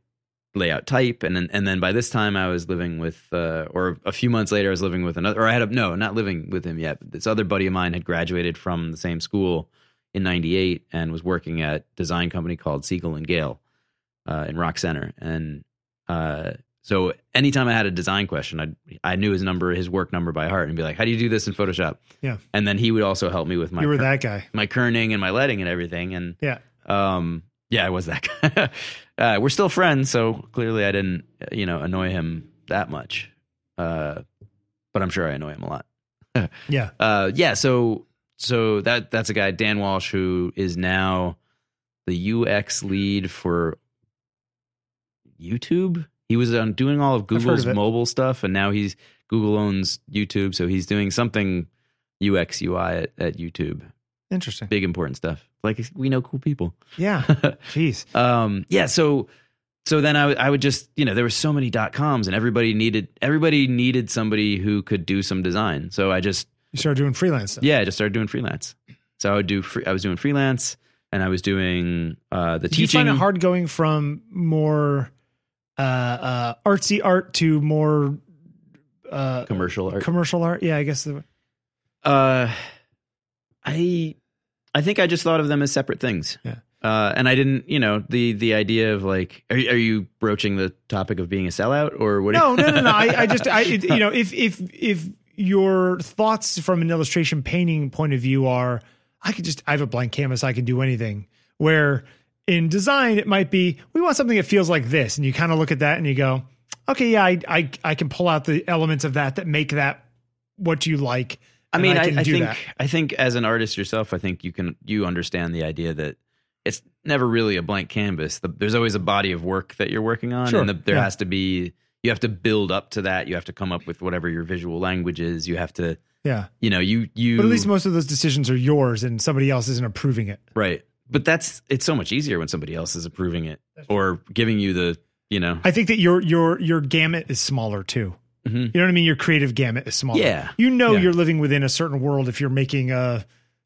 lay out type. And then and then by this time, I was living with, uh, or a few months later, I was living with another. Or I had a no, not living with him yet. But this other buddy of mine had graduated from the same school in '98 and was working at design company called Siegel and Gale uh, in Rock Center, and uh, so anytime I had a design question, I I knew his number, his work number by heart, and be like, "How do you do this in Photoshop?" Yeah. and then he would also help me with my you were that guy. my kerning and my leading and everything, and Yeah. um, yeah, I was that guy. uh, we're still friends, so clearly I didn't, you know, annoy him that much. Uh, but I'm sure I annoy him a lot. Yeah. Uh, yeah. So so that that's a guy Dan Walsh who is now the UX lead for YouTube. He was on doing all of Google's of mobile stuff, and now he's Google owns YouTube, so he's doing something UX UI at, at YouTube. Interesting. Big important stuff. Like we know cool people. Yeah. Jeez. um yeah so so then I would- I would just you know there were so many dot coms and everybody needed everybody needed somebody who could do some design so i just You started doing freelance stuff. yeah i just started doing freelance So I would do. Free, I was doing freelance, and I was doing uh, the Did you teaching. find it hard going from more uh, uh, artsy art to more uh, commercial art. commercial art? Yeah, I guess. The, Uh, I I think I just thought of them as separate things. Yeah. Uh, and I didn't, you know, the the idea of like, are, are you broaching the topic of being a sellout or what? no, no, no, no. I, I just, I, it, you know, if if if your thoughts from an illustration painting point of view are, I could just, I have a blank canvas, I can do anything. Where in design, it might be, we want something that feels like this, and you kind of look at that and you go, okay, yeah, I, I, I can pull out the elements of that that make that what you like. I mean, I, can I think that. I think as an artist yourself, I think you can you understand the idea that it's never really a blank canvas. The, there's always a body of work that you're working on, Sure, and the, there yeah. has to be you have to build up to that. You have to come up with whatever your visual language is. You have to, Yeah. you know, you you. But at least most of those decisions are yours and somebody else isn't approving it. right. But that's it's so much easier when somebody else is approving it or giving you the you know I think that your your your gamut is smaller too. Mhm. You know what I mean? Your creative gamut is smaller. Yeah. You know Yeah. you're living within a certain world if you're making a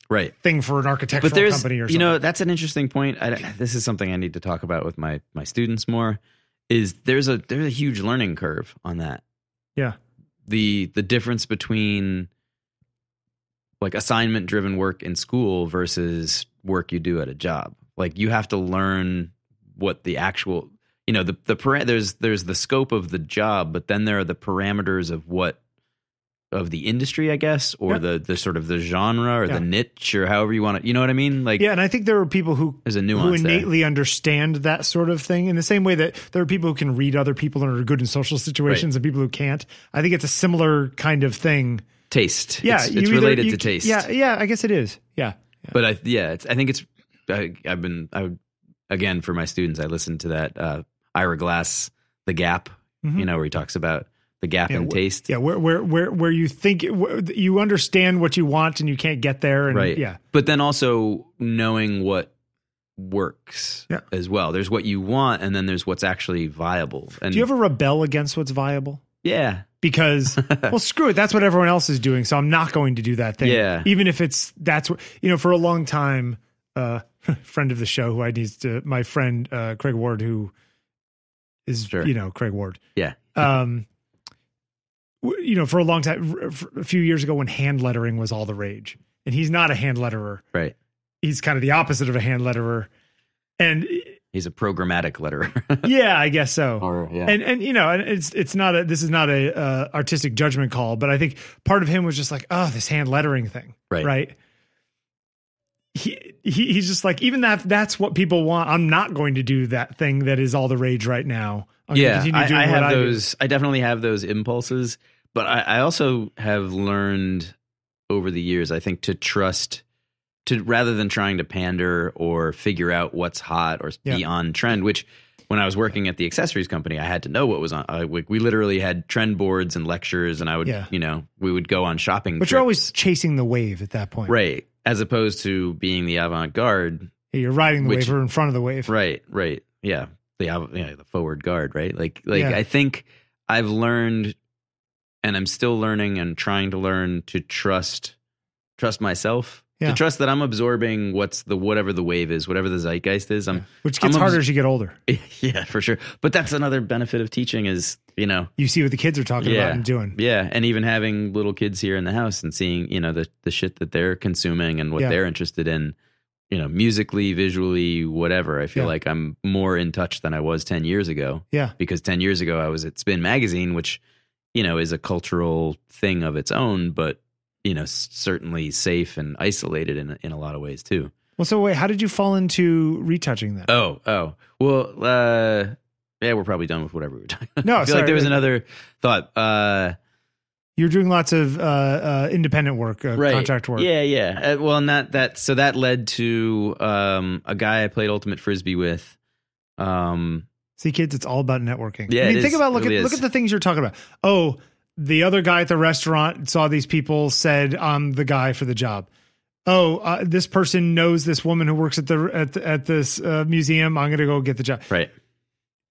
right. thing for an architectural company or something. you know that's an interesting point I, this is something i need to talk about with my my students more is there's a there's a huge learning curve on that yeah. the the difference between like assignment driven work in school versus work you do at a job like you have to learn what the actual you know the the there's there's the scope of the job but then there are the parameters of what of the industry i guess or Yeah. the the sort of the genre or Yeah. the niche or however you want to you know what i mean like Yeah, and I think there are people who there's a who nuance there. innately understand that sort of thing in the same way that there are people who can read other people and are good in social situations and people who can't. I think it's a similar kind of thing. taste Yeah, it's, it's either- related you- to taste Yeah, yeah, I guess it is. Yeah. but I yeah, it's, I think it's I, I've been I again for my students I listened to that uh, Ira Glass The Gap, Mhm. you know, where he talks about the gap Yeah, in taste. Yeah, where where where where you think you understand what you want and you can't get there and right. yeah. But then also knowing what works Yeah. as well. There's what you want and then there's what's actually viable. And Do you ever rebel against what's viable? yeah. because well screw it that's what everyone else is doing so i'm not going to do that thing Yeah. even if it's that's what you know for a long time uh friend of the show who i need to my friend uh craig ward who is Sure. you know craig ward Yeah. um you know for a long time a few years ago when hand lettering was all the rage and he's not a hand letterer Right. he's kind of the opposite of a hand letterer and He's a programmatic letterer. yeah i guess so or yeah. and and you know and it's it's not a this is not a uh, artistic judgment call but i think part of him was just like oh this hand lettering thing Right. right he, he he's just like even that that's what people want i'm not going to do that thing that is all the rage right now I'm yeah, continue I, doing I have do. those. I definitely have those impulses, but I, I also have learned over the years. I think to trust, to rather than trying to pander or figure out what's hot or be on trend. Which, when I was working at the accessories company, I had to know what was on. I, we, we literally had trend boards and lectures, and I would, Yeah. you know, we would go on shopping. but you're always chasing the wave at that point right, as opposed to being the avant garde. you're riding the Which- wave or in front of the wave Right, right. Yeah. The yeah, the forward guard, right? Like like Yeah. I think I've learned and I'm still learning and trying to learn to trust trust myself. Yeah. To trust that I'm absorbing what's the whatever the wave is, whatever the zeitgeist is. I'm which gets I'm harder obs- as you get older yeah, for sure. But that's another benefit of teaching is, you know, you see what the kids are talking Yeah. about and doing yeah, and even having little kids here in the house and seeing, you know, the the shit that they're consuming and what Yeah. they're interested in, you know, musically, visually, whatever. I feel Yeah. like I'm more in touch than I was 10 years ago yeah because 10 years ago I was at Spin Magazine, which, you know, is a cultural thing of its own, but, you know, certainly safe and isolated in, in a lot of ways too. well so wait how did you fall into retouching that? Oh, oh. Well, uh, yeah, we're probably done with whatever we were talking about. No, I feel sorry. like there was another thought. Uh, you're doing lots of uh, uh, independent work uh, contract work Yeah, yeah. Uh, well, and that that so that led to um, a guy I played ultimate frisbee with. Um, See, kids, it's all about networking. Yeah, I mean, think is. about look really at look at the things you're talking about. Oh, the other guy at the restaurant saw these people, said, "I'm the guy for the job." Oh, uh, this person knows this woman who works at the at the, at this uh, museum. I'm going to go get the job. right.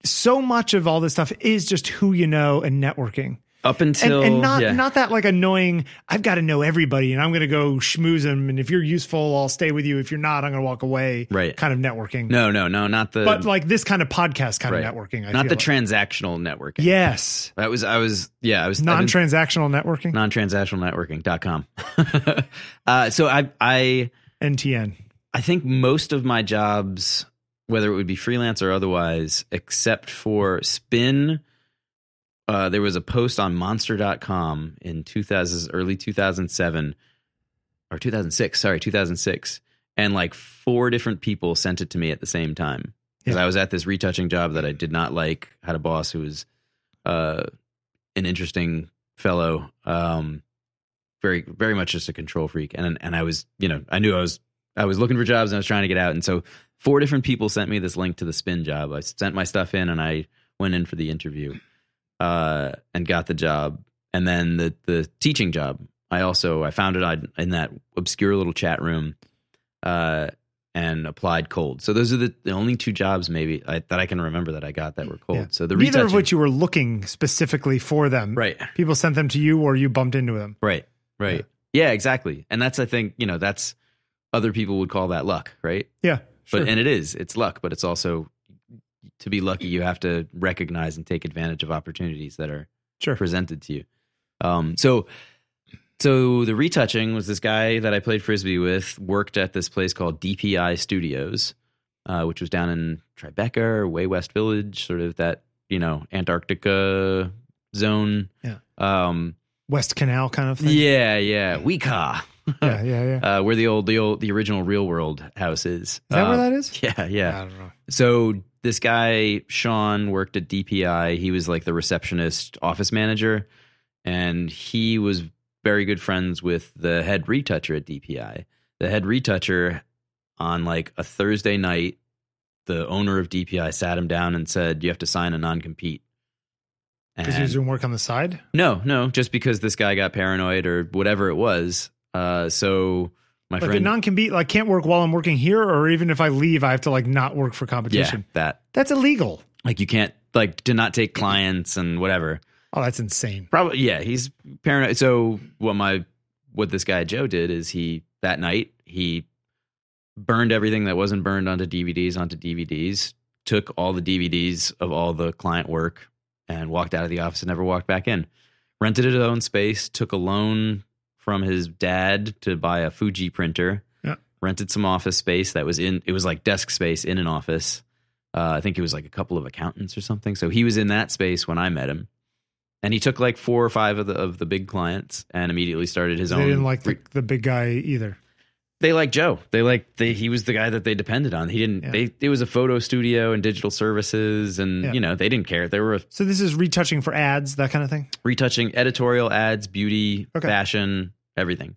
So much of all this stuff is just who you know and networking. Up until and not yeah. not that like annoying. I've got to know everybody, and I'm going to go schmooze them. And if you're useful, I'll stay with you. If you're not, I'm going to walk away. Right. Kind of networking. no, no, no, not the but like this kind of podcast kind right. of networking. I not the like. transactional networking. yes, that was I was yeah I was non-transactional networking. non-transactional networking.com. uh, so I I NTN. I think most of my jobs, whether it would be freelance or otherwise, except for Spin, uh, there was a post on monster.com in 2000, early 2007 or 2006, sorry, 2006. And like four different people sent it to me at the same time. Because Yeah. I was at this retouching job that I did not like, had a boss who was uh, an interesting fellow, um, very, very much just a control freak. And, and I was, you know, I knew I was I was looking for jobs and I was trying to get out. And so four different people sent me this link to the spin job. I sent my stuff in and I went in for the interview uh, and got the job. And then the the teaching job, I also I found it in that obscure little chat room uh, and applied cold. So those are the, the only two jobs maybe I, that I can remember that I got that were cold. Yeah. So the Neither of which you were looking specifically for them. right. People sent them to you, or you bumped into them. Right. Right. Yeah. exactly. And that's I think, you know, that's other people would call that luck, right? Yeah. Sure. But and it is, it's luck, but it's also to be lucky you have to recognize and take advantage of opportunities that are sure. presented to you. Um so so the retouching was this guy that I played frisbee with, worked at this place called DPI Studios, uh, which was down in Tribeca or Way West Village, sort of that, you know, Antarctica zone. Yeah. Um West Canal kind of thing. yeah, yeah. Weeka. Yeah. Yeah. Yeah. uh, where the old, the old, the original Real World house is. Is that Uh, where that is? Yeah, yeah. I don't know. So this guy Sean worked at DPI. He was like the receptionist, office manager, and he was very good friends with the head retoucher at DPI. The head retoucher on like a Thursday night, the owner of DPI sat him down and said, "You have to sign a non compete." Because he was doing work on the side. no, no, just because this guy got paranoid or whatever it was. Uh, so my Like friend, non-compete, like can't work while I'm working here, or even if I leave, I have to like not work for competition. yeah, that That's illegal. like you can't like to not take clients and whatever. Oh, that's insane. Probably, yeah, he's paranoid. So what my what this guy Joe did is he that night he burned everything that wasn't burned onto DVDs onto DVDs, took all the DVDs of all the client work, and walked out of the office and never walked back in. Rented his own space, took a loan from his dad to buy a Fuji printer. Yeah. Rented some office space that was in. It was like desk space in an office. Uh, I think it was like a couple of accountants or something. So he was in that space when I met him, and he took like four or five of the of the big clients and immediately started his They own. didn't like the, the big guy either. They like Joe. They like they he was the guy that they depended on. He didn't. Yeah. They it was a photo studio and digital services, and Yeah. you know they didn't care. They were So this is retouching for ads, that kind of thing. retouching editorial ads, beauty, Okay. fashion, everything.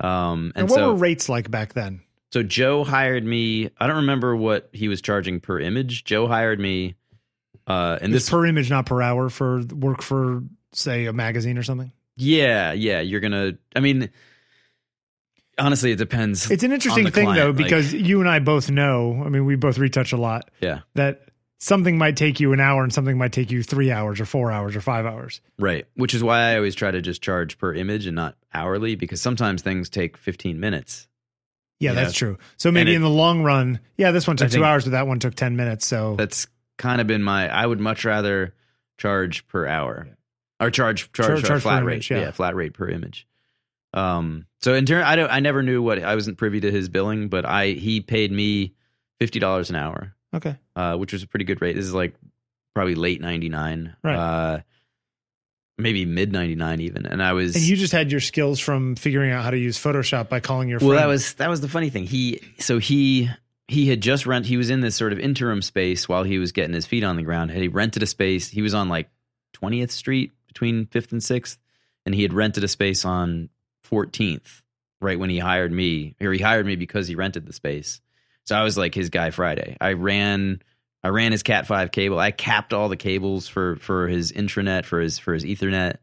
Um, And, and what so were rates like back then? so Joe hired me. I don't remember what he was charging per image. Joe hired me, uh, and This this per image, not per hour, for work for say a magazine or something. Yeah, yeah. You're gonna. I mean, honestly, it depends. It's an interesting thing client, though, like- because you and I both know. I mean, we both retouch a lot. yeah, That something might take you an hour, and something might take you three hours, or four hours, or five hours. right. Which is why I always try to just charge per image and not hourly, because sometimes things take 15 minutes. Yeah, Yeah. that's true. So maybe it- in the long run, yeah, this one took two hours, but that one took ten minutes. So That's kind of been my. I would much rather charge per hour, or charge charge, Charge- charge flat image, rate. yeah. flat rate per image. Um. So in turn, I don't. I never knew what I wasn't privy to his billing, but I he paid me fifty dollars an hour. okay, uh, which was a pretty good rate. This is like probably late '99, Right. uh, maybe mid '99 even. And I was and you just had your skills from figuring out how to use Photoshop by calling your well. friend. That was that was the funny thing. He so he he had just rent. He was in this sort of interim space while he was getting his feet on the ground. Had he rented a space? He was on like 20th Street between Fifth and Sixth, and he had rented a space on 14th right when he hired me. Or he hired me because he rented the space. So I was like his guy Friday. I ran I ran his Cat five cable. I capped all the cables for for his intranet for his for his Ethernet.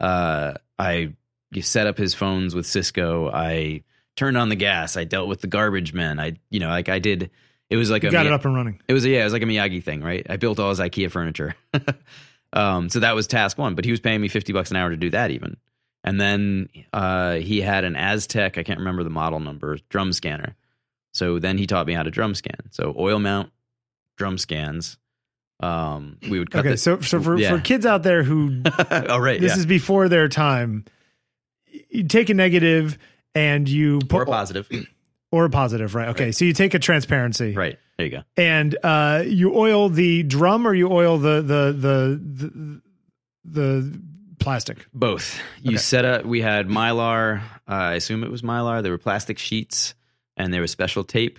Uh, I set up his phones with Cisco. I turned on the gas. I dealt with the garbage men. I you know like I did. It was like you a got Mi- it up and running. it was a, yeah, it was like a Miyagi thing, right? I built all his IKEA furniture. Um, so that was task one, but he was paying me 50 bucks an hour to do that even. And then uh, he had an Aztek, I can't remember the model number, drum scanner. So then he taught me how to drum scan. So oil mount, drum scans. Um, we would cut Okay, the, so so for, yeah. for kids out there who oh, right. this yeah. is before their time, you take a negative and you put or positive. or a positive, right? Okay, so you take a transparency, right. There you go. and uh, you oil the drum or you oil the the the the, the plastic. Both. You Okay. set up. We had mylar. Uh, I assume it was mylar. There were plastic sheets, and there was special tape,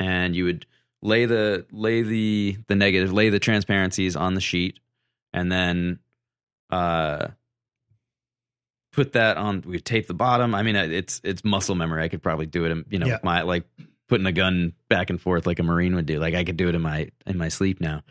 and you would lay the lay the the negative, lay the transparencies on the sheet, and then uh, put that on. We tape the bottom. I mean, it's it's muscle memory. I could probably do it. In, you know, Yeah. my like putting a gun back and forth like a marine would do. Like I could do it in my in my sleep now.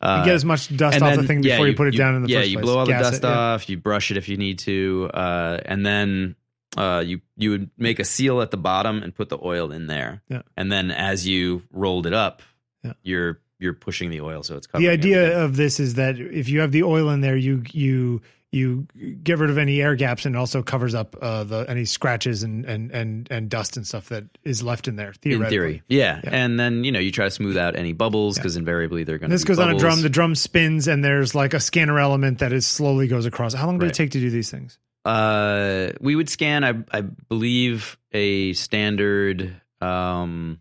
Uh, You get as much dust off then- the thing yeah, before you, put it down in the yeah, first you blow all the Gas dust it, yeah. off. You brush it if you need to, uh, and then uh, you you would make a seal at the bottom and put the oil in there. Yeah. And then as you rolled it up, Yeah. you're you're pushing the oil, so it's The idea everything. of this is that if you have the oil in there, you you you get rid of any air gaps and also covers up uh, the any scratches and, and and and dust and stuff that is left in there. in Theoretically. theory, yeah. Yeah. And then you know you try to smooth out any bubbles because invariably they're going to. this goes on a drum. The drum spins, and there's like a scanner element that is slowly goes across. How long did Right. it take to do these things? Uh, we would scan, I, I believe, a standard, um,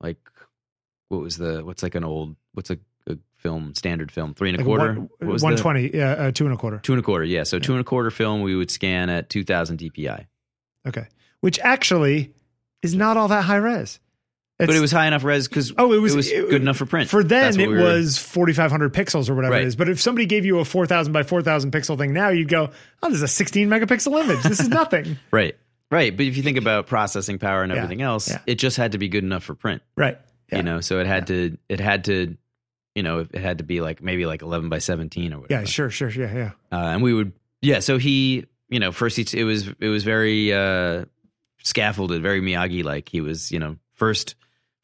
like what was the what's like an old what's a film standard film three and a Like quarter one What was the- one twenty, yeah, uh, two and a quarter. two and a quarter yeah so two and a quarter film we would scan at two thousand DPI Okay, which actually is not all that high res. but it was high enough res because Oh, it was- it was it- good enough for print For then, it we was 4,500 pixels or whatever Right. it is. But if somebody gave you a 4,000 by 4,000 pixel thing now, you'd go, oh, this is a 16 megapixel image. This is nothing. right right but if you think about processing power and Yeah, everything else yeah. it just had to be good enough for print right. Yeah. you know so it had to it had to you know it had to be like maybe like 11 by 17 or whatever Yeah, sure, sure. Yeah, yeah. uh, and we would yeah so he you know first he, it was it was very uh scaffolded very miyagi like he was you know first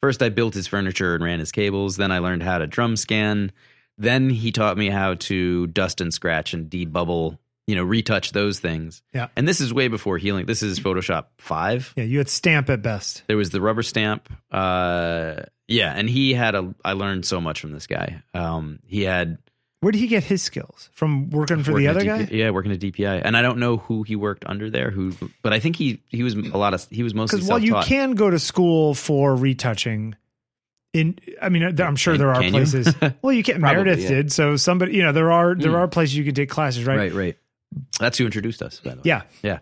first i built his furniture and ran his cables then i learned how to drum scan then he taught me how to dust and scratch and debubble you know retouch those things Yeah. and this is way before healing this is photoshop 5 Yeah, you had stamp at best. there was the rubber stamp uh yeah and he had a i learned so much from this guy um he had Where did he get his skills? From working for the other at guy? Yeah, working at DPI, and I don't know who he worked under there. Who, but I think he he was a lot of he was mostly Because while you can go to school for retouching, in I mean, I'm sure Can- there are places. well, you can. Probably, Meredith yeah. did. So somebody, you know, there are there Hmm. are places you can take classes, right? right, right. That's who introduced us. By the way. Yeah, yeah.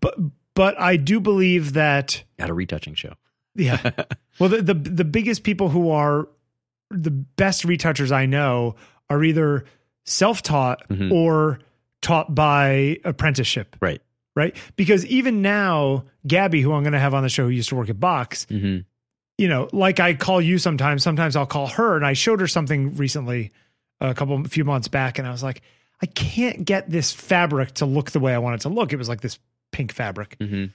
but but I do believe that at a retouching show. Yeah. well, the, the the biggest people who are the best retouchers I know are either self-taught Mhm. or taught by apprenticeship, Right. right? Because even now, Gabby, who I'm going to have on the show, who used to work at Box, hmm you know, like I call you sometimes, sometimes I'll call her, and I showed her something recently, a couple, a few months back, and I was like, I can't get this fabric to look the way I want it to look. It was like this pink fabric hmm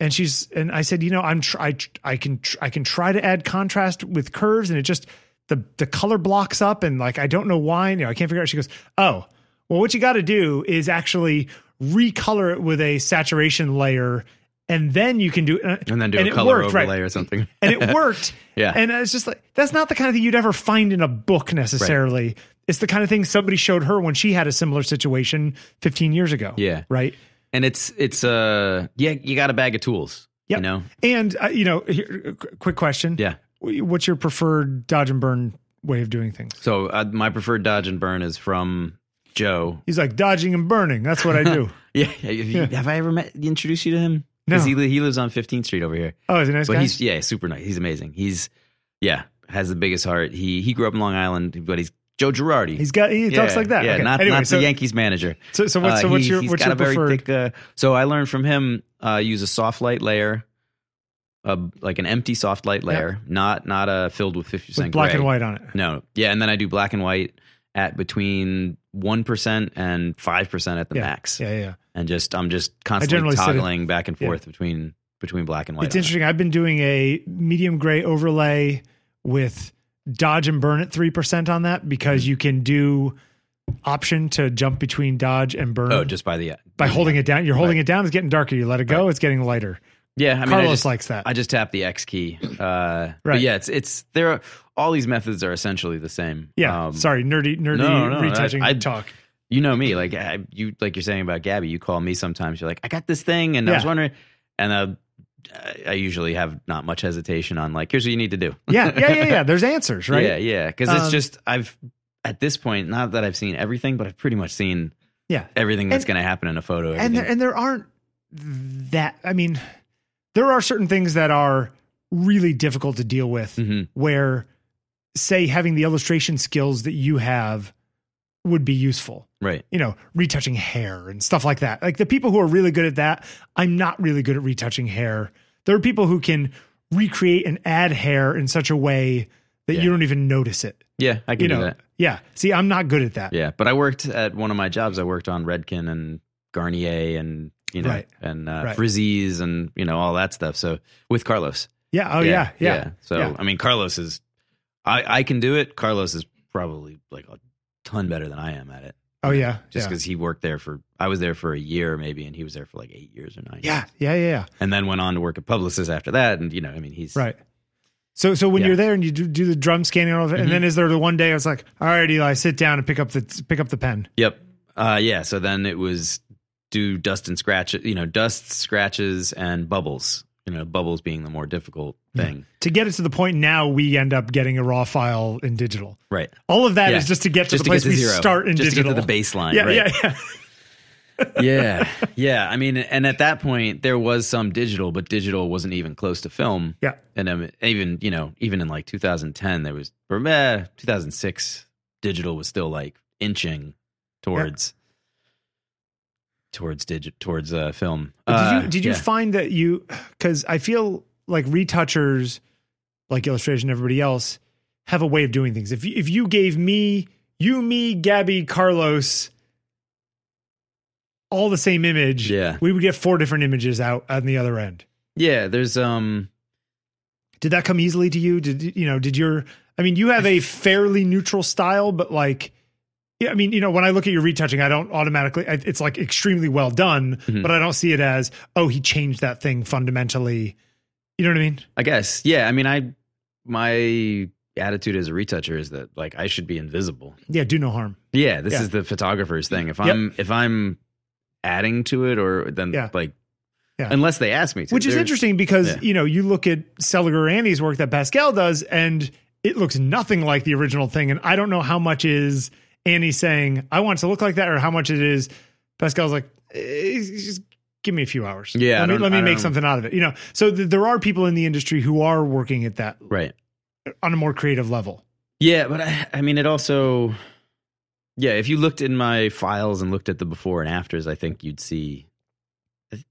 and she's and I said, you know, I'm try I can tr- I can try to add contrast with curves, and it just the the color blocks up, and like I don't know why. You know, I can't figure out. She goes, oh, well, what you got to do is actually recolor it with a saturation layer, and then you can do uh, And then do and a color worked, right. overlay or something. and it worked. Yeah. and it's just like that's not the kind of thing you'd ever find in a book necessarily. It's the kind of thing somebody showed her when she had a similar situation 15 years ago. Yeah. right. And it's it's uh yeah you got a bag of tools. Yep. You know. And uh, you know, here, quick question. Yeah. What's your preferred dodge and burn way of doing things? So uh, my preferred dodge and burn is from Joe. He's like dodging and burning. That's what I do. Yeah. Yeah. have I ever met introduced you to him? No. Because he he lives on 15th Street over here. Oh, is he a nice but guy? he's yeah, super nice. He's amazing. He's yeah, has the biggest heart. He he grew up in Long Island, but he's Joe Girardi. He's got he talks like that. Yeah, Okay. not anyway, not so, the Yankees manager. So, so what's, so Uh, what's he- your he's what's got your a very preferred? thick. Uh, so I learned from him. Uh, use a soft light layer, like an empty soft light layer, not not a filled with fifty percent black gray. and white on it. No, yeah, and then I do black and white at between one percent and five percent at the Yeah. max, Yeah, yeah. and just I'm just constantly sit it- toggling back and yeah. forth between between black and white. It's on it. interesting. I've been doing a medium gray overlay with dodge and burn at three percent on that because you can do option to jump between dodge and burn? Oh, just by the by holding it down. You're holding it down. It's getting darker. You let it go. It's getting lighter. Yeah, I mean, Carlos I just, likes that. I just tap the X key. Uh, Right. But yeah, it's it's there. Are, all these methods are essentially the same. yeah. Um, Sorry, nerdy, nerdy no, no, retouching I- I- talk. You know me, like I, you, like you're saying about Gabby. You call me sometimes. You're like, I got this thing, and I was wondering, and uh, I usually have not much hesitation on like, here's what you need to do. Yeah, yeah, yeah, yeah. There's answers, right? Yeah, yeah. Because it's Um, just I've at this point, not that I've seen everything, but I've pretty much seen Yeah. everything that's going to happen in a photo. and there, and there aren't that i mean there are certain things that are really difficult to deal with Mhm. where say having the illustration skills that you have would be useful right. you know retouching hair and stuff like that like the people who are really good at that i'm not really good at retouching hair there are people who can recreate and add hair in such a way that Yeah. you don't even notice it Yeah, I can you do know that. yeah see i'm not good at that Yeah, but I worked at one of my jobs. I worked on Redken and Garnier and you know Right. and uh, Right. Frizzies and you know all that stuff. So with Carlos. yeah oh yeah yeah, So yeah. I mean, Carlos is. I I can do it. Carlos is probably like a ton better than I am at it. oh yeah Just yeah. because he worked there for, I was there for a year maybe, and he was there for like eight years or nine. yeah years. yeah yeah yeah and then went on to work at Publicis after that. And you know, I mean, he's Right. So so when Yeah. you're there and you do, do the drum scanning and all of it, and then is there the one day I was like, all right, Eli, sit down and pick up the pick up the pen. Yep. Uh, yeah. So then it was do dust and scratch, you know, dust, scratches, and bubbles. You know, bubbles being the more difficult thing. To get it to the point now, we end up getting a raw file in digital. Right. All of that is Yeah. just to get to Just the to place to we zero. start in Just digital. to get to the baseline. yeah, right. yeah, yeah. yeah. Yeah. I mean, and at that point, there was some digital, but digital wasn't even close to film. Yeah. And um, even, you know, even in like 2010, there was, or eh, 2006, digital was still like inching towards. Towards digit, towards uh, film. But did Uh, you did you yeah. find that you because I feel like retouchers, like illustration, everybody else, have a way of doing things. If if you gave me you, me, Gabby, Carlos, all the same image, Yeah. we would get four different images out on the other end. Yeah, there's um Did that come easily to you? Did you know? Did your? I mean, you have a fairly neutral style, but like, yeah. I mean, you know, when I look at your retouching, I don't automatically. It's like extremely well done, Mhm. but I don't see it as oh, he changed that thing fundamentally. You know what I mean? I guess. Yeah, I mean I my attitude as a retoucher is that like I should be invisible. Yeah, do no harm. Yeah, this Yeah. is the photographer's thing. If I'm if I'm adding to it or then Yeah. like Yeah. unless they ask me to. Which is interesting because yeah. you know you look at Seliger Andy's work that Pascal does, and it looks nothing like the original thing. And I don't know how much is Annie saying I want to look like that, or how much it is Pascal's like eh, just give me a few hours. Yeah, let me, let me make something out of it. You know, so th- there are people in the industry who are working at that Right. on a more creative level. Yeah, but I, I mean it also yeah, if you looked in my files and looked at the before and afters, I think you'd see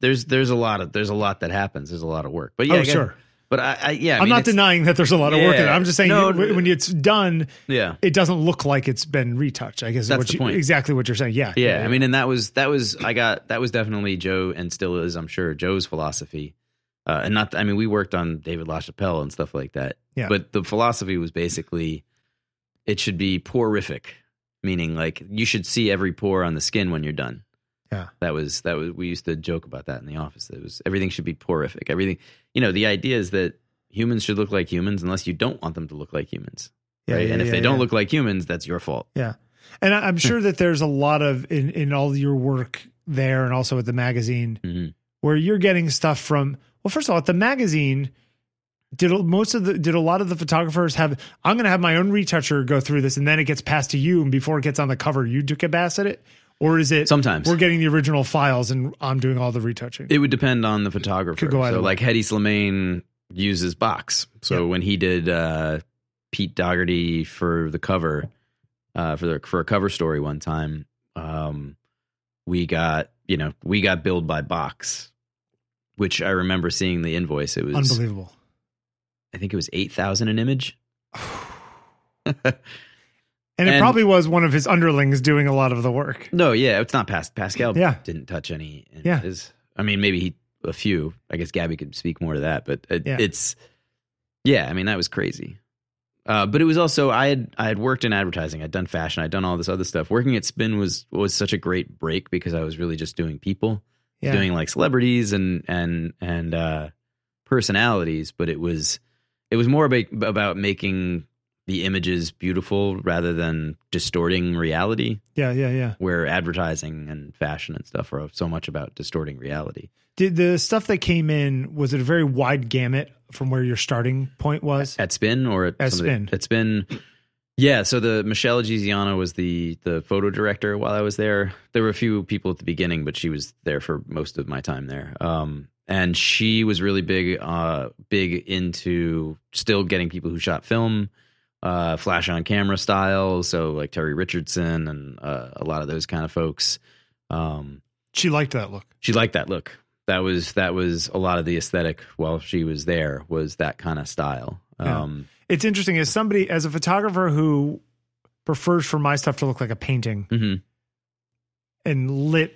there's there's a lot of there's a lot that happens. There's a lot of work. But yeah, oh, get- sure. But I, I yeah, I I'm mean, not denying that there's a lot of work in it. I'm just saying No, when when it's done, Yeah. it doesn't look like it's been retouched. I guess That's what the you, point. exactly what you're saying. Yeah, yeah, I mean, and that was that was I got that was definitely Joe and still is I'm sure Joe's philosophy, uh, and not I mean we worked on David LaChapelle and stuff like that. Yeah. but the philosophy was basically it should be porific, meaning like you should see every pore on the skin when you're done. Yeah. that was that was we used to joke about that in the office. It was everything should be porific. Everything, you know, the idea is that humans should look like humans unless you don't want them to look like humans, Yeah, right? yeah, and if yeah, they don't look like humans, that's your fault. Yeah. And I'm sure that there's a lot of in, in all your work there and also at the magazine Mhm. where you're getting stuff from well, first of all, at the magazine, did most of the did a lot of the photographers have I'm gonna have my own retoucher go through this and then it gets passed to you and before it gets on the cover, you took a pass at it? Or is it Sometimes we're getting the original files and I'm doing all the retouching? It would depend on the photographer. Could go either so, way. like Hedi Slimane uses box. So Yeah. when he did uh, Pete Doherty for the cover, uh, for the for a cover story one time, um, we got you know we got billed by box, which I remember seeing the invoice. It was Unbelievable. I think it was eight thousand an image. And it probably was one of his underlings doing a lot of the work. No, yeah, it's not past Pascal. Yeah. didn't touch any. Yeah. his- I mean, maybe he a few. I guess Gabby could speak more to that, but it, Yeah. it's yeah. I mean, that was crazy. Uh, but it was also I had I had worked in advertising. I'd done fashion. I'd done all this other stuff. Working at Spin was was such a great break because I was really just doing people, Yeah. doing like celebrities and and and uh, personalities. But it was it was more about about making the images beautiful rather than distorting reality. yeah, yeah, yeah. Where advertising and fashion and stuff are so much about distorting reality. Did the stuff that came in was it a very wide gamut from where your starting point was? at Spin or at, At of the- Spin. at Spin. Yeah, so the Michelle Giziano was the the photo director while I was there. There were a few people at the beginning, but she was there for most of my time there. Um, and she was really big, uh, big into still getting people who shot film, uh, flash on camera style. So like Terry Richardson and uh, a lot of those kind of folks. Um, She liked that look. she liked that look. That was that was a lot of the aesthetic while she was there was that kind of style. Yeah. Um, It's interesting as somebody as a photographer who prefers for my stuff to look like a painting mhm. and lit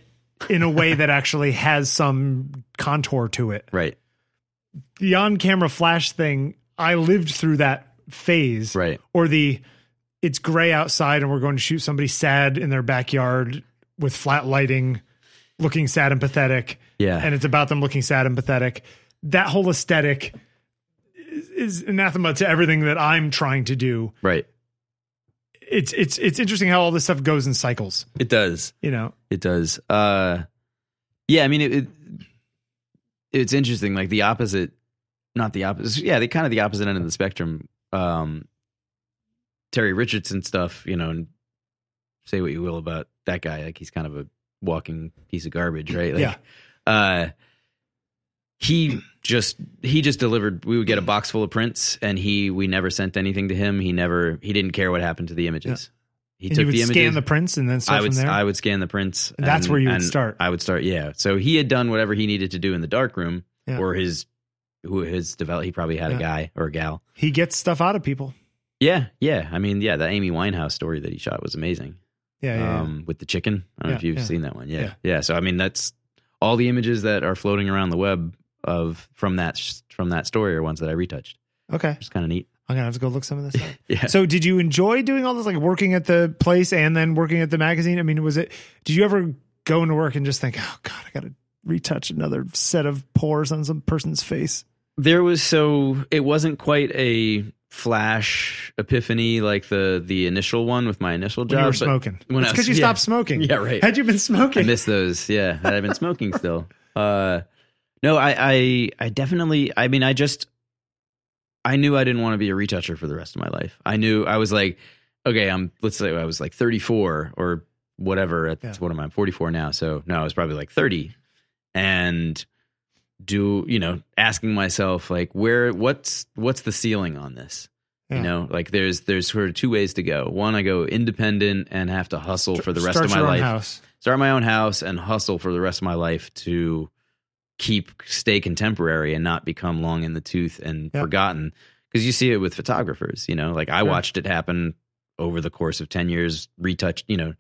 in a way that actually has some contour to it. Right. The on-camera flash thing, I lived through that phase. Right. Or the it's gray outside and we're going to shoot somebody sad in their backyard with flat lighting, looking sad and pathetic. Yeah. and it's about them looking sad and pathetic. That whole aesthetic is, is anathema to everything that I'm trying to do. right. It's it's it's interesting how all this stuff goes in cycles. It does. You know, It does. Uh yeah, I mean it, it it's interesting like the opposite not the opposite. Yeah, the kind of the opposite end of the spectrum. Um Terry Richardson stuff, you know, and say what you will about that guy, like he's kind of a walking piece of garbage, right? Like Yeah. uh he just he just delivered we would get a box full of prints and he we never sent anything to him. He never he didn't care what happened to the images. He and took you would the images. scan the prints and then start I would from there. I would scan the prints. That's where you would start. I would start. Yeah. So he had done whatever he needed to do in the dark room, Yeah. or his who his develop. He probably had Yeah. a guy or a gal. he gets stuff out of people. Yeah, yeah. I mean, yeah. The Amy Winehouse story that he shot was amazing. Yeah, yeah. yeah. um, with the chicken. I don't know if you've yeah. seen that one. Yeah. Yeah. yeah, So I mean, that's all the images that are floating around the web of from that from that story are ones that I retouched. Okay, It's kind of neat. I'm gonna have to go look some of this up. Yeah. So, did you enjoy doing all this, like working at the place and then working at the magazine? I mean, was it? Did you ever go into work and just think, "Oh God, I got to retouch another set of pores on some person's face"? There was so it wasn't quite a flash epiphany like the the initial one with my initial When job. you were smoking, when it's because you yeah. stopped smoking. Yeah, right. Had you been smoking, I miss those. Yeah, had I been smoking still. Uh, no, I, I, I definitely. I mean, I just, I knew I didn't want to be a retoucher for the rest of my life. I knew I was like, okay, I'm. Let's say I was like 34 or whatever. At Yeah. what am I? I'm 44 now. So no, I was probably like 30, and do you know asking myself like where what's what's the ceiling on this Yeah. you know like there's there's sort of two ways to go one i go independent and have to hustle for the rest Start of my life House. start my own house and hustle for the rest of my life to keep stay contemporary and not become long in the tooth and Yeah. forgotten because you see it with photographers you know like i Sure. watched it happen over the course of 10 years retouch you know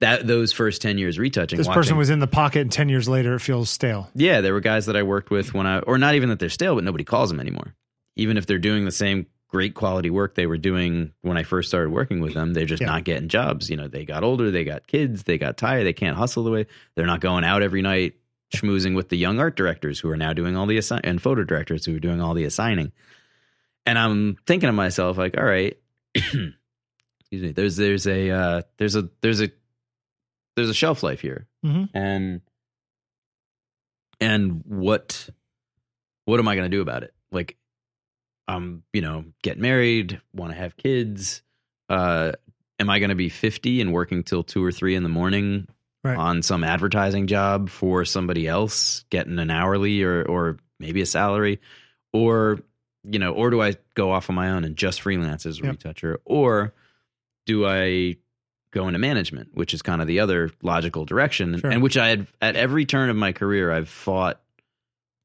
that those first 10 years retouching This watching, person was in the pocket, and ten years later, it feels stale. yeah there were guys that i worked with when i or not even that they're stale but nobody calls them anymore even if they're doing the same great quality work they were doing when i first started working with them they're just Yeah. not getting jobs you know they got older they got kids they got tired they can't hustle the way they're not going out every night schmoozing with the young art directors who are now doing all the assign and photo directors who are doing all the assigning and i'm thinking to myself like all right excuse me there's there's a uh, there's a there's a there's a shelf life here Mhm. and and what what am i going to do about it like um you know get married want to have kids uh am i going to be 50 and working till 2 or 3 in the morning Right. on some advertising job for somebody else getting an hourly or or maybe a salary or you know or do i go off on my own and just freelance as a Yep. retoucher or do i go into management which is kind of the other logical direction Sure. and which i had at every turn of my career i've fought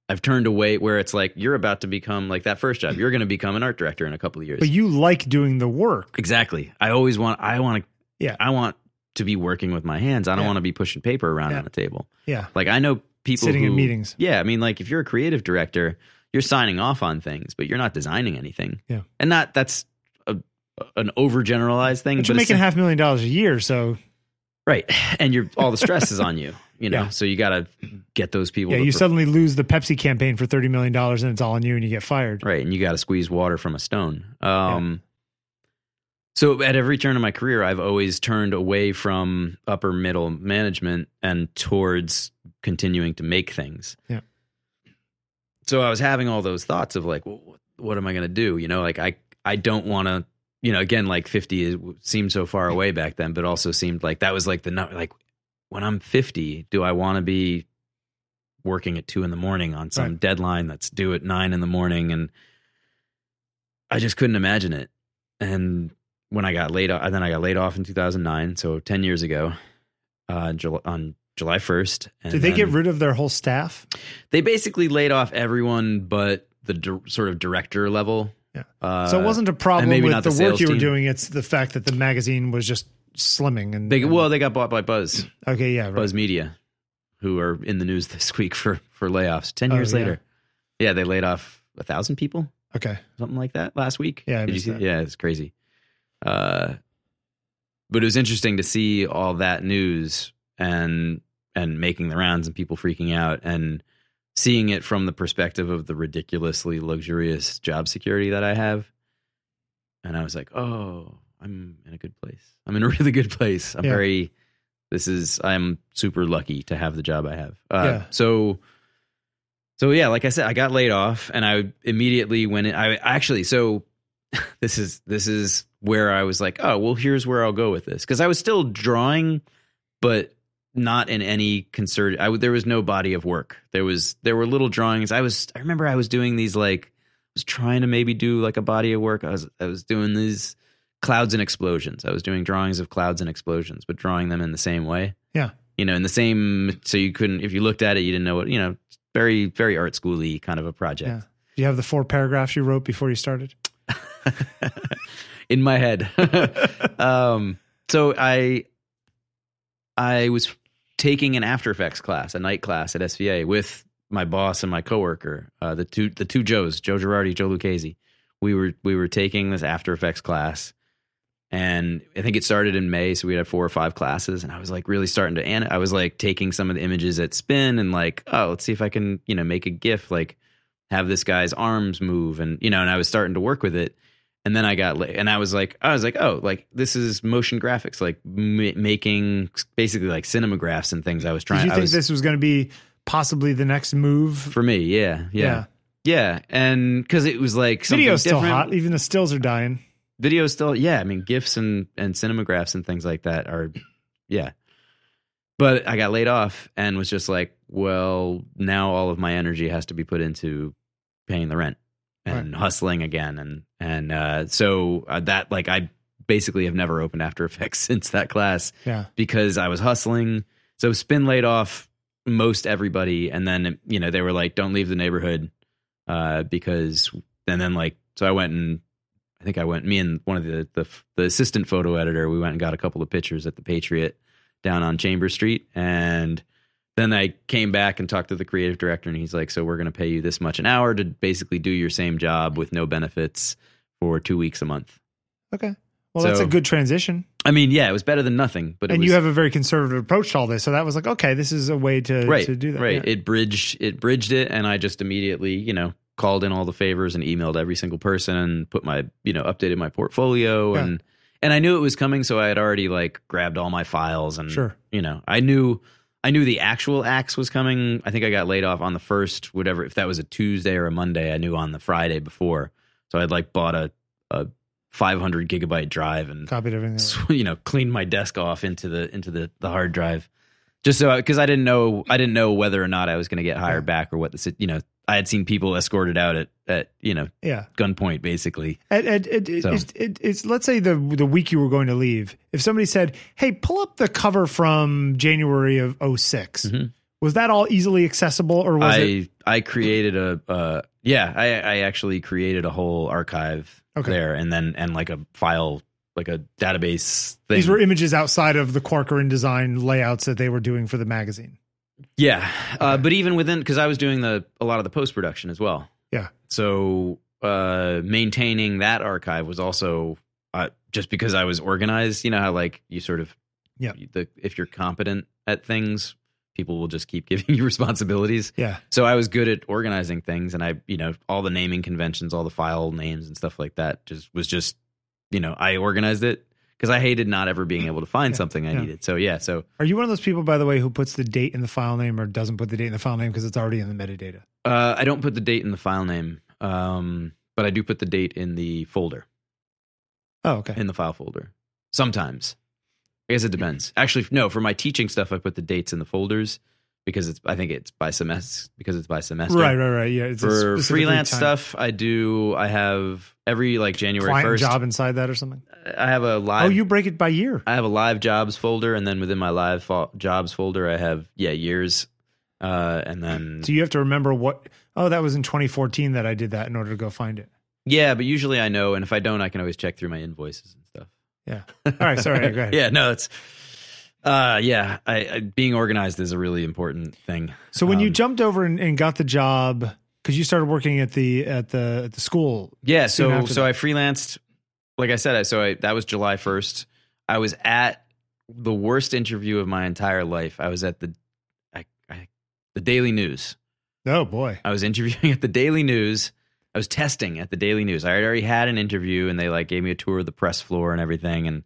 i've turned away where it's like you're about to become like that first job you're going to become an art director in a couple of years But you like doing the work. exactly i always want i want to Yeah. i want to be working with my hands i don't Yeah. want to be pushing paper around Yeah. on the table Yeah. like I know people Sitting in meetings. Yeah, I mean, like if you're a creative director, you're signing off on things, but you're not designing anything. Yeah. and not that's a an overgeneralized thing. But you're making half a million dollars a year, so right, and you're all the stress is on you. You know, Yeah. so you got to get those people. yeah, you suddenly lose the Pepsi campaign for thirty million dollars, and it's all on you, and you get fired. right, and you got to squeeze water from a stone. Um, So at every turn of my career, I've always turned away from upper middle management and towards continuing to make things. Yeah. So I was having all those thoughts of like, well, what, what am I going to do? You know, like I I don't want to. You know, again, like fifty is, seemed so far away back then, but also seemed like that was like the number. Like when I'm fifty, do I want to be working at two in the morning on some Right. deadline that's due at nine in the morning? And I just couldn't imagine it. And when I got laid off, then I got laid off in 2009, so 10 years ago, uh, Jul- on July 1st. And Did they get rid of their whole staff? They basically laid off everyone but the dir- sort of director level. Yeah. Uh, so it wasn't a problem with the, the work you were team. doing. It's the fact that the magazine was just slimming. And They, and- well, they got bought by Buzz, okay, yeah, right. Buzz Media, who are in the news this week for for layoffs. Ten years yeah. later, yeah, they laid off a thousand people, okay, something like that, last week. Yeah, I Did you see? that. Yeah, it's crazy. Uh, but it was interesting to see all that news and and making the rounds and people freaking out and seeing it from the perspective of the ridiculously luxurious job security that I have. And I was like, oh, I'm in a good place. I'm in a really good place. I'm Yeah. very, this is, I'm super lucky to have the job I have. Uh, Yeah. So, so yeah, like I said, I got laid off and I immediately went in. I actually, so this is, this is where I was like, oh, well, here's where I'll go with this. Cause I was still drawing, but not in any concerted. I, there was no body of work. There was there were little drawings. I was I remember I was doing these like I was trying to maybe do like a body of work. I was I was doing these clouds and explosions. I was doing drawings of clouds and explosions, but drawing them in the same way. Yeah. you know, in the same. So you couldn't if you looked at it, you didn't know what you know. Very very art schooly kind of a project. yeah. Do you have the four paragraphs you wrote before you started? in my head. um, so I I was taking an After Effects class, a night class at SVA with my boss and my coworker, uh, the two the two Joes, Joe Girardi, Joe Lucchese. We were we were taking this After Effects class, and I think it started in May, so we had four or five classes, and I was like really starting to. And I was like taking some of the images at Spin and like, oh, let's see if I can you know make a GIF like have this guy's arms move, and you know, and I was starting to work with it. And then I got, and I was like, I was like, oh, like this is motion graphics, like m- making basically like cinemagraphs and things. I was trying. Did you think was, this was going to be possibly the next move? for me? Yeah, yeah, yeah. And because it was like Video's still hot. Even the stills are dying. Video still, yeah. I mean, gifs and and cinemagraphs and things like that are, yeah. But I got laid off and was just like, well, now all of my energy has to be put into paying the rent and hustling again, and and uh, so uh, that like I basically have never opened After Effects since that class Yeah. because I was hustling. So Spin laid off most everybody, and then you know they were like, "Don't leave the neighborhood," uh, because and then like so I went and I think I went me and one of the the the assistant photo editor we went and got a couple of pictures at the Patriot down on Chamber Street, and then I came back and talked to the creative director, and he's like, "So we're going to pay you this much an hour to basically do your same job with no benefits for two weeks a month." Okay. Well, that's a good transition. I mean, yeah, it was better than nothing, but it and was, you have a very conservative approach to all this. So that was like, okay, this is a way to, right to do that. right Yeah. it bridged it bridged it and i just immediately you know called in all the favors and emailed every single person and put my you know updated my portfolio Yeah. and and i knew it was coming so i had already like grabbed all my files and Sure. you know i knew i knew the actual axe was coming i think i got laid off on the first whatever if that was a tuesday or a monday i knew on the friday before so i'd like bought a a 500 gigabyte drive and Copied everything. you know cleaned my desk off into the into the the hard drive just so because I didn't know I didn't know whether or not I was going to get hired Yeah. back or what the you know I had seen people escorted out at at you know Yeah. gunpoint basically it, it, it, So- it's, it, it's let's say the the week you were going to leave. If somebody said, "Hey, pull up the cover from January of 6 Mhm. was that all easily accessible, or was I it? I created a uh yeah I I actually created a whole archive Okay. there and then and like a file like a database thing These were images outside of the Quark or InDesign layouts that they were doing for the magazine. Yeah, uh, but even within because I was doing the a lot of the post production as well. Yeah. So uh, maintaining that archive was also uh, just because I was organized, you know how like you sort of, Yeah. the if you're competent at things, people will just keep giving you responsibilities. Yeah. So I was good at organizing things, and I, you know, all the naming conventions, all the file names and stuff like that, just was just, you know, I organized it because I hated not ever being able to find Yeah, something I yeah. needed. So yeah, so Are you one of those people, by the way, who puts the date in the file name or doesn't put the date in the file name because it's already in the metadata? uh, I don't put the date in the file name, um, but I do put the date in the folder. Oh, okay. in the file folder. Sometimes. I guess it depends. Actually, no, for my teaching stuff, I put the dates in the folders because it's, I think it's by semester, because it's by semester. Right, right, right. Yeah. It's For freelance timed stuff, I do, I have every like January 1st, job inside that or something. I have a live, Oh, you break it by year. I have a live jobs folder. And then within my live fo- jobs folder, I have, yeah, years. Uh, and then, So you have to remember what. Oh, that was in 2014 that I did that in order to go find it. yeah, but usually I know. And if I don't, I can always check through my invoices and stuff. Yeah. All right. Sorry. Go ahead. yeah, no, it's uh yeah, I, I being organized is a really important thing. So when you Um, jumped over and, and got the job, because you started working at the at the at the school. Yeah, so so that. I freelanced like I said, I so I that was July 1st. I was at the worst interview of my entire life. I was at the I, I the Daily News. Oh boy. I was interviewing at the Daily News. I was testing at the Daily News. I had already had an interview, and they like gave me a tour of the press floor and everything. And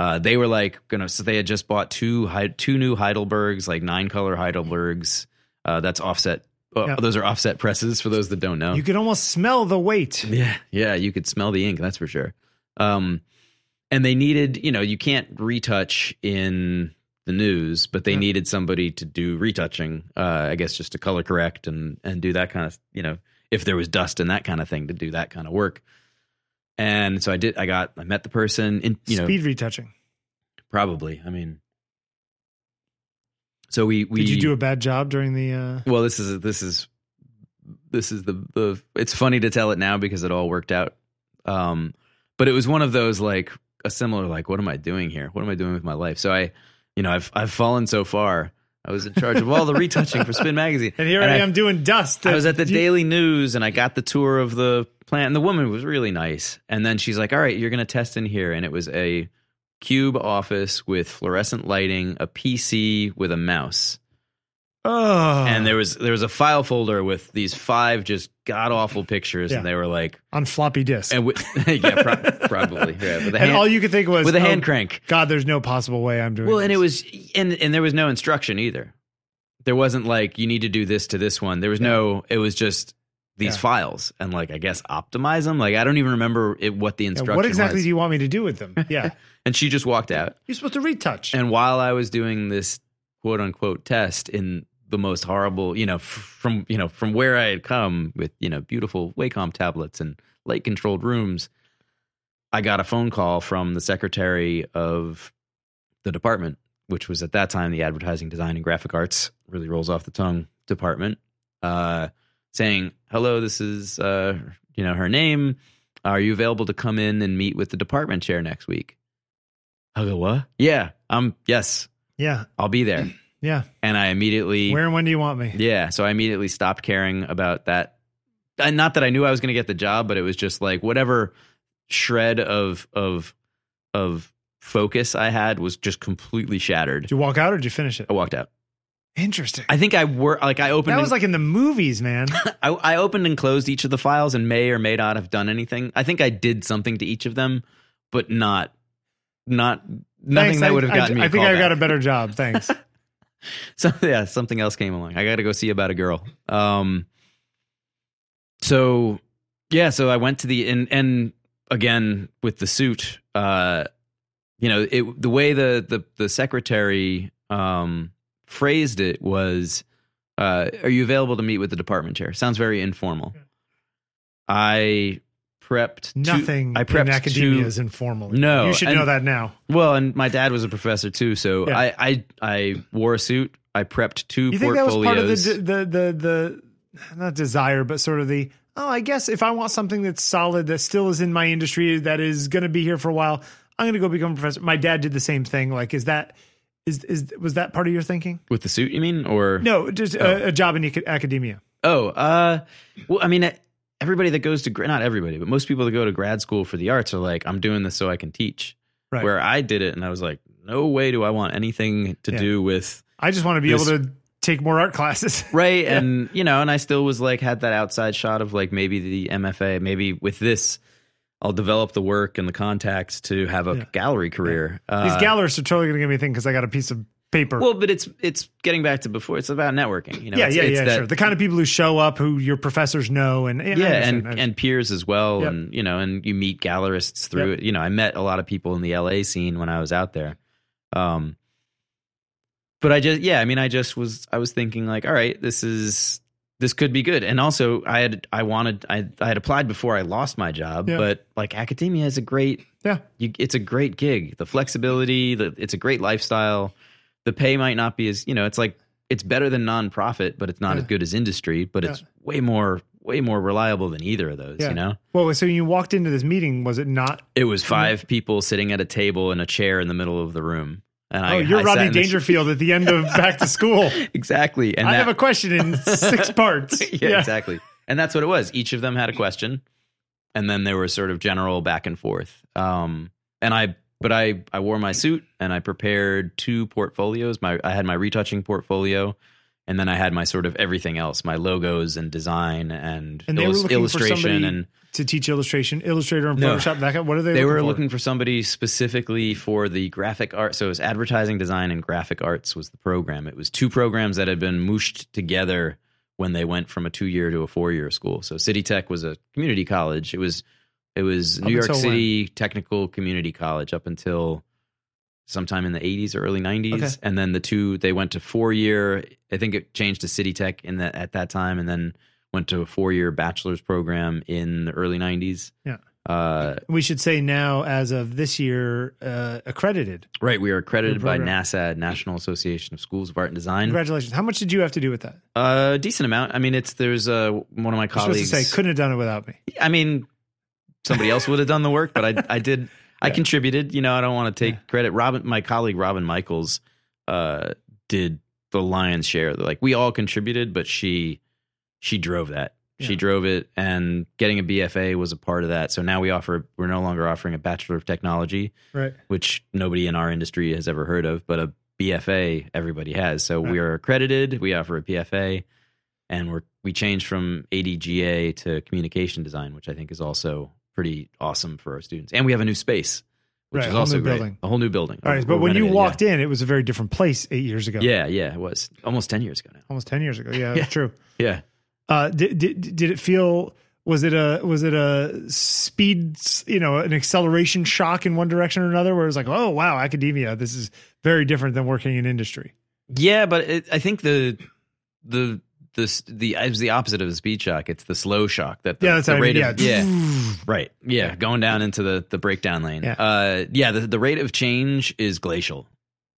uh, they were like gonna. So they had just bought two two new Heidelbergs, like nine color Heidelbergs. Uh, that's offset. Uh, Yeah. Those are offset presses for those that don't know. You could almost smell the weight. Yeah, yeah, you could smell the ink, that's for sure. Um, and they needed, you know, you can't retouch in the news, but they Yeah. needed somebody to do retouching. Uh, I guess just to color correct and and do that kind of, you know, if there was dust and that kind of thing, to do that kind of work. And so I did. I got. I met the person. In you know, Speed retouching. probably. I mean, so we we Did you do a bad job during the? uh well, this is this is this is the the. It's funny to tell it now because it all worked out. Um, but it was one of those like a similar like, what am I doing here? What am I doing with my life? So I, you know, I've I've fallen so far. I was in charge of all the retouching for Spin Magazine, And here I, am doing dust. I was at the You- Daily News and I got the tour of the plant, and the woman was really nice. And then she's like, "All right, you're going to test in here," and it was a cube office with fluorescent lighting, a PC with a mouse Oh, and there was there was a file folder with these five just god awful pictures, Yeah. and they were like, on floppy disk. and with, yeah, pro- probably, yeah, And hand, all you could think was with a oh, hand crank. God, there's no possible way I'm doing. Well, and it this. was, and and there was no instruction either. There wasn't like you need to do this to this one. There was no. It was just these Yeah. files, and like I guess optimize them. Like I don't even remember it, what the Yeah, instruction. what exactly was. do you want me to do with them? Yeah, And she just walked out. you're supposed to retouch. And while I was doing this quote unquote test in the most horrible, you know, from you know from where I had come with you know beautiful Wacom tablets and light controlled rooms, I got a phone call from the secretary of the department, which was at that time the advertising design and graphic arts really rolls off the tongue department, uh, saying, "Hello, this is uh, you know her name. Are you available to come in and meet with the department chair next week?" I go, "What? Yeah, um, yes, yeah, I'll be there." yeah. And I immediately, Where and when do you want me? yeah, so I immediately stopped caring about that. And not that I knew I was going to get the job, but it was just like whatever shred of of of focus I had was just completely shattered. Did you walk out or did you finish it? I walked out. Interesting. I think I were like I opened. that and- was like in the movies, man. I, I opened and closed each of the files and may or may not have done anything. I think I did something to each of them, but not not nothing Thanks, that I- would have I, gotten me. I think I got a better job. Thanks. so yeah, something else came along. I got to go see about a girl. Um, so yeah, so I went to the and and again with the suit. Uh, you know, it the way the the the secretary um phrased it was, uh, "Are you available to meet with the department chair?" Sounds very informal. I prepped two- Nothing I prepped in academia two- is informal. No, you should and- know that now. well, and my dad was a professor too, so Yeah. I, I I wore a suit. I prepped two You think that was part of the the the the not desire, but sort of the oh, I guess if I want something that's solid that still is in my industry that is going to be here for a while, I'm going to go become a professor. My dad did the same thing. Like, is that is is was that part of your thinking? With the suit, you mean? Or No, just Oh. a, a job in academia. Oh, uh, well, I mean, it, everybody that goes to not everybody, but most people that go to grad school for the arts are like, I'm doing this so I can teach. Right. Where I did it, and I was like, no way do I want anything to Yeah. do with I just want to be This- able to take more art classes. right and you know and i still was like had that outside shot of like maybe the mfa maybe with this i'll develop the work and the contacts to have a Yeah. gallery career These Uh, gallerists are totally going to give me a thing because I got a piece of paper. well but it's it's getting back to before it's about networking you know yeah, it's, yeah, it's yeah, that- sure. The kind of people who show up, who your professors know, and, and yeah and and peers as well Yep. and you know and you meet gallerists through Yep. it you know i met a lot of people in the la scene when i was out there um but i just yeah i mean i just was i was thinking like all right this is this could be good and also i had i wanted i, I had applied before i lost my job Yeah. but like academia is a great yeah, you, it's a great gig the flexibility the, it's a great lifestyle the pay might not be as you know it's like it's better than nonprofit but it's not Yeah. as good as industry but Yeah. it's way more way more reliable than either of those Yeah. you know Well, so you walked into this meeting, was it not? it was five people sitting at a table in a chair in the middle of the room and I, Oh, you're I Rodney in the- Dangerfield at the end of Back to School. exactly and I that, have a question in six parts. yeah, exactly. And that's what it was. Each of them had a question, and then there was sort of general back and forth. Um, and I, but I, I wore my suit and I prepared two portfolios. My, I had my retouching portfolio, and then I had my sort of everything else, my logos and design and, And they were illus- looking for illustration somebody and to teach illustration, Illustrator, and No. Photoshop. That kind- what are they? they looking were for? looking for somebody specifically for the graphic art. So it was advertising design and graphic arts was the program. It was two programs that had been mooshed together when they went from a two year to a four year school. So City Tech was a community college. It was it was New York City Technical Community College up until sometime in the 80s or early 90s Okay. and then the two they went to four year i think it changed to city tech in that at that time and then went to a four year bachelor's program in the early 90s Yeah. uh, We should say now, as of this year, uh, accredited. Right, we are accredited by. NASAD, National Association of Schools of Art and Design. Congratulations. How much did you have to do with that? A decent amount. I mean, it's there's uh, one of my You're supposed to colleagues. say, couldn't have done it without me. I mean, somebody else would have done the work, but I I did. I Yeah. contributed. You know, I don't want to take Yeah. credit. Robin, my colleague Robin Michaels, uh, did the lion's share. Like we all contributed, but she she drove that. She drove it, and getting a BFA was a part of that. So now we offer. We're no longer offering a Bachelor of Technology. Right. which nobody in our industry has ever heard of, but a BFA everybody has. So we are accredited. We offer a BFA, and we're we changed from ADGA to communication design, which I think is also pretty awesome for our students. And we have a new space, which Right, is also great. building. A whole new building. All right. But when you walked in, it was a very different place eight years ago. yeah. yeah, yeah, it was almost ten years ago now. Almost 10 years ago. Yeah, Yeah. that's true. Yeah. Uh, did, did did it feel? Was it a was it a speed? You know, an acceleration shock in one direction or another, where it was like, oh wow, academia. This is very different than working in industry. Yeah, but it, I think the the the the it was the opposite of the speed shock. It's the slow shock that the, yeah, that's the what I rate mean. of yeah, yeah Right. Yeah. Going down into the, the breakdown lane. Yeah. Uh, yeah. The, the rate of change is glacial.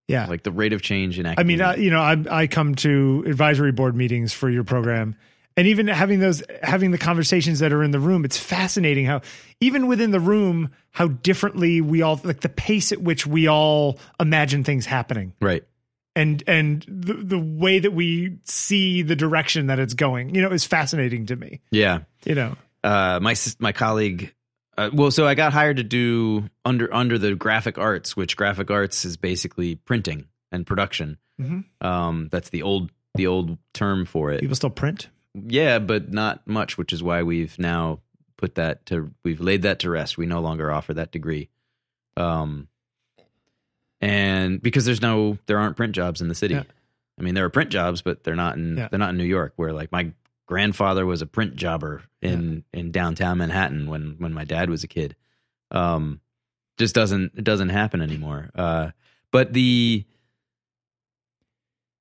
yeah. Like the rate of change in I mean, uh, you know, I I come to advisory board meetings for your program, and even having those having the conversations that are in the room, it's fascinating how even within the room, how differently we all like the pace at which we all imagine things happening, right. And and the the way that we see the direction that it's going, you know, is fascinating to me. Yeah. You know, Uh, my my colleague. Uh, well, so I got hired to do under under the graphic arts, which graphic arts is basically printing and production. Mhm. Um, that's the old the old term for it. people still print. Yeah, but not much, which is why we've now put that to we've laid that to rest. We no longer offer that degree. Um and because there's no there aren't print jobs in the city. Yeah. I mean there are print jobs, but they're not in Yeah. they're not in New York where like my grandfather was a print jobber in in downtown Manhattan when when my dad was a kid. Um just doesn't it doesn't happen anymore. Uh but the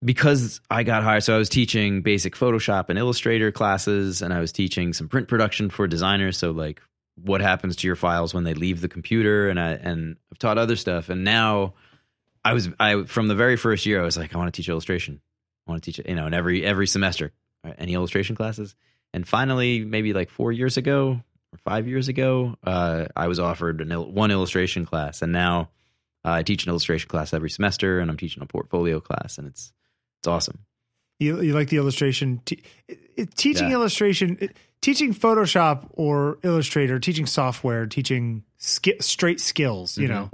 because I got hired, so I was teaching basic Photoshop and Illustrator classes, and I was teaching some print production for designers. So like, what happens to your files when they leave the computer? And I and I've taught other stuff, and now I was I from the very first year I was like, I want to teach illustration. I want to teach it, you know, and every every semester, right, any illustration classes. And finally, maybe like four years ago or five years ago, uh, I was offered an il- one illustration class, and now uh, I teach an illustration class every semester, and I'm teaching a portfolio class, and it's it's awesome. You, you like the illustration? Te- teaching Yeah. illustration. Teaching Photoshop or Illustrator, teaching software, teaching sk- straight skills, you Mhm. know,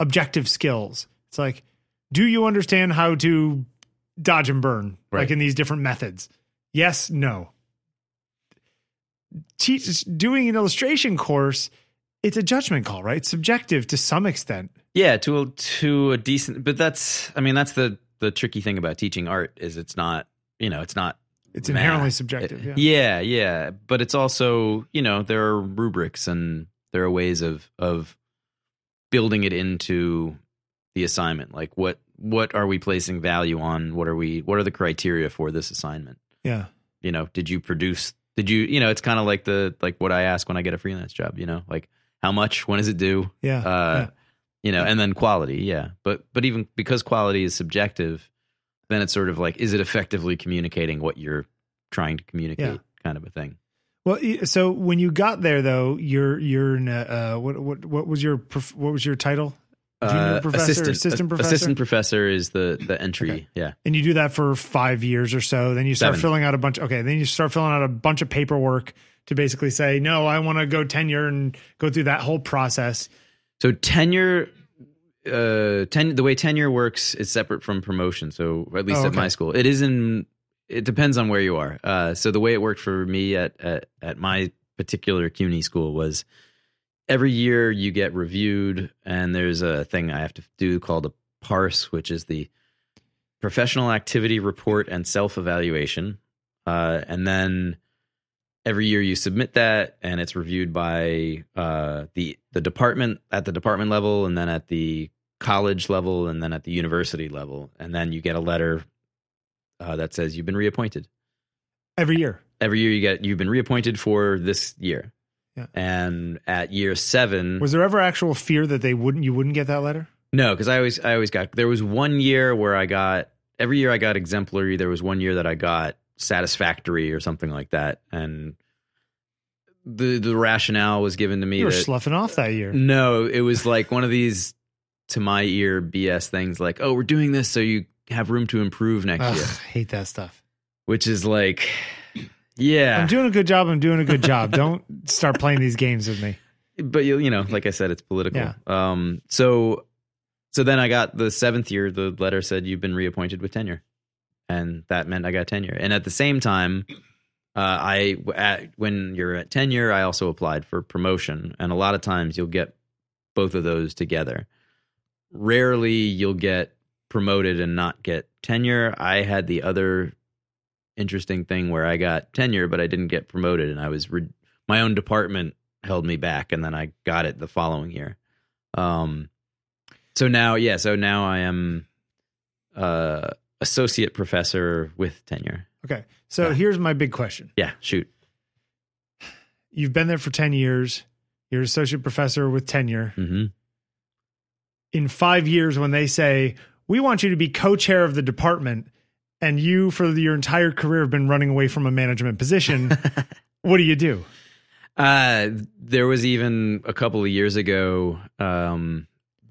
objective skills. It's like, do you understand how to dodge and burn, like in these different methods? Yes, no. Teach doing an illustration course. It's a judgment call, right? It's subjective to some extent. Yeah, to a, to a decent, but that's I mean that's the the tricky thing about teaching art is it's not you know it's not It's inherently math. subjective. It- yeah. yeah, yeah, but it's also you know there are rubrics and there are ways of of building it into the assignment. Like what what are we placing value on? What are we what are the criteria for this assignment? yeah. You know, did you produce? Did you you know? It's kind of like the like what I ask when I get a freelance job. You know, like how much? When is it due? Yeah. uh, yeah. you know, and then quality, yeah. But but even because quality is subjective, then it's sort of like, is it effectively communicating what you're trying to communicate, Yeah. kind of a thing. Well, so when you got there, though, you're you're in a, uh, what what what was your what was your title? Junior Uh, professor, assistant, assistant professor? assistant professor is the the entry. Okay. Yeah, And you do that for five years or so. Then you start Seven. filling out a bunch. Okay, then you start filling out a bunch of paperwork to basically say, no, I want to go tenure and go through that whole process. So tenure, uh, ten, the way tenure works is separate from promotion. So at least Oh, at my school, it is in. It depends on where you are. Uh, so the way it worked for me at at, at my particular CUNY school was every year you get reviewed, and there's a thing I have to do called a parse, which is the professional activity report and self evaluation, uh, and then every year you submit that and it's reviewed by uh, the the department at the department level and then at the college level and then at the university level. And then you get a letter uh, that says you've been reappointed. Every year. every year you get you've been reappointed for this year Yeah. and at year seven Was there ever actual fear that they wouldn't you wouldn't get that letter? no because i always i always got there was one year where i got every year i got exemplary there was one year that i got satisfactory or something like that and the the rationale was given to me You were that sloughing off that year. No, it was like one of these to my ear BS things like, oh, we're doing this so you have room to improve next Ugh, year, hate that stuff. which is like, yeah, I'm doing a good job. I'm doing a good job. Don't start playing these games with me. but you, you know, like I said, it's political. Yeah. Um, so, so then I got the seventh year, the letter said you've been reappointed with tenure. And that meant I got tenure. And at the same time, uh, I, at, when you're at tenure, I also applied for promotion. And a lot of times you'll get both of those together. Rarely you'll get promoted and not get tenure. I had the other interesting thing where I got tenure, but I didn't get promoted. And I was, re- my own department held me back. And then I got it the following year. Um, so now, yeah, so now I am, uh, associate professor with tenure. Okay. So Yeah. here's my big question. Yeah, shoot. You've been there for 10 years. You're associate professor with tenure. hmm In five years, when they say, we want you to be co chair of the department, and you, for your entire career, have been running away from a management position, what do you do? Uh, there was even a couple of years ago. Um,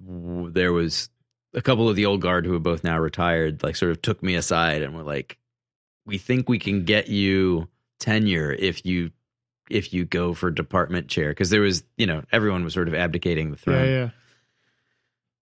w- there was a couple of the old guard who have both now retired. Like, sort of took me aside and were like, "We think we can get you tenure if you if you go for department chair." Because there was, you know, everyone was sort of abdicating the throne. Yeah, yeah.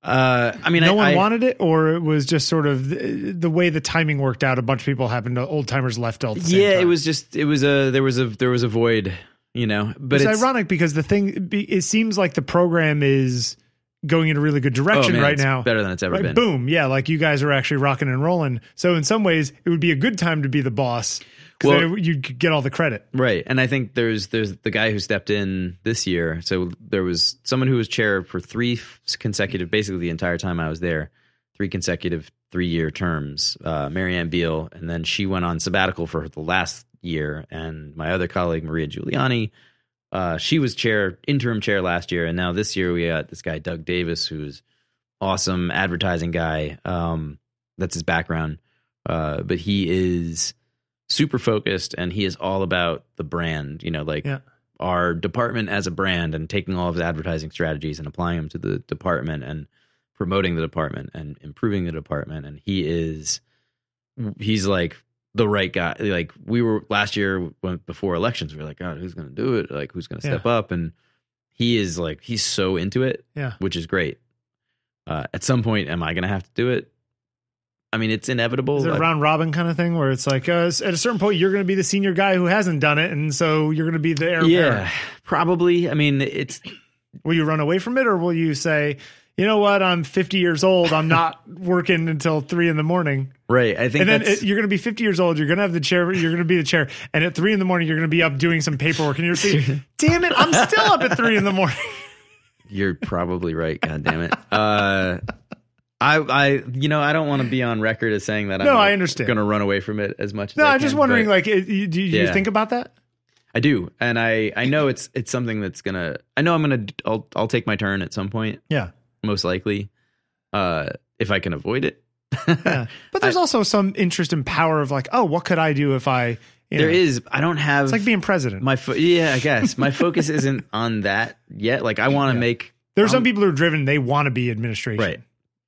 Uh, I mean, no I, one I- wanted it, or it was just sort of the, the way the timing worked out. A bunch of people happened to old timers left all. Yeah, it was just it was a there was a there was a void, you know. But it's, it's, ironic because the thing it seems like the program is going in a really good oh, direction man, right now. better than it's ever Right, been. boom, yeah, like you guys are actually rocking and rolling. So in some ways, it would be a good time to be the boss Well- you get all the credit. Right. And I think there's there's the guy who stepped in this year. So there was someone who was chair for three consecutive, basically the entire time I was there, three consecutive three year terms, uh, Marianne Beal. And then she went on sabbatical for the last year. And my other colleague, Maria Giuliani, uh, she was chair, interim chair last year. And now this year we got this guy, Doug Davis, who's awesome advertising guy. Um, that's his background. Uh, but he is super focused and he is all about the brand, you know, like Yeah. our department as a brand and taking all of his advertising strategies and applying them to the department and promoting the department and improving the department. And he is, he's like the right guy. Like we were last year when before elections, we were like, God, who's going to do it? Like who's going to step up? And he is like he's so into it, Yeah. which is great. Uh, at some point, am I going to have to do it? I mean, it's inevitable. Is it a round robin kind of thing where it's like uh, at a certain point you're going to be the senior guy who hasn't done it, and so you're going to be the heir yeah, probably. I mean, it's Will you run away from it, or will you say, you know what, I'm 50 years old, I'm not working until three in the morning, right. I think and then it, you're going to be 50 years old, you're going to have the chair, you're going to be the chair, and at three in the morning you're going to be up doing some paperwork, and you're saying, damn it, I'm still up at three in the morning. You're probably right. God damn it. Uh, I, I, you know, I don't want to be on record as saying that. No, I'm I understand. Going to run away from it as much. as No, I I'm just wondering, like, it, you, do you Yeah. think about that? I do, and I, I know it's, it's something that's gonna. I know I'm gonna. I'll, I'll take my turn at some point, Yeah. most likely, uh, if I can avoid it. Yeah. But there's also some interest and power of like, oh, what could I do if I, you There know, is. I don't have. it's like being president. my. Fo- yeah, I guess my focus isn't on that yet. Like I want to make There's some um, people who are driven, they want to be administration. Right.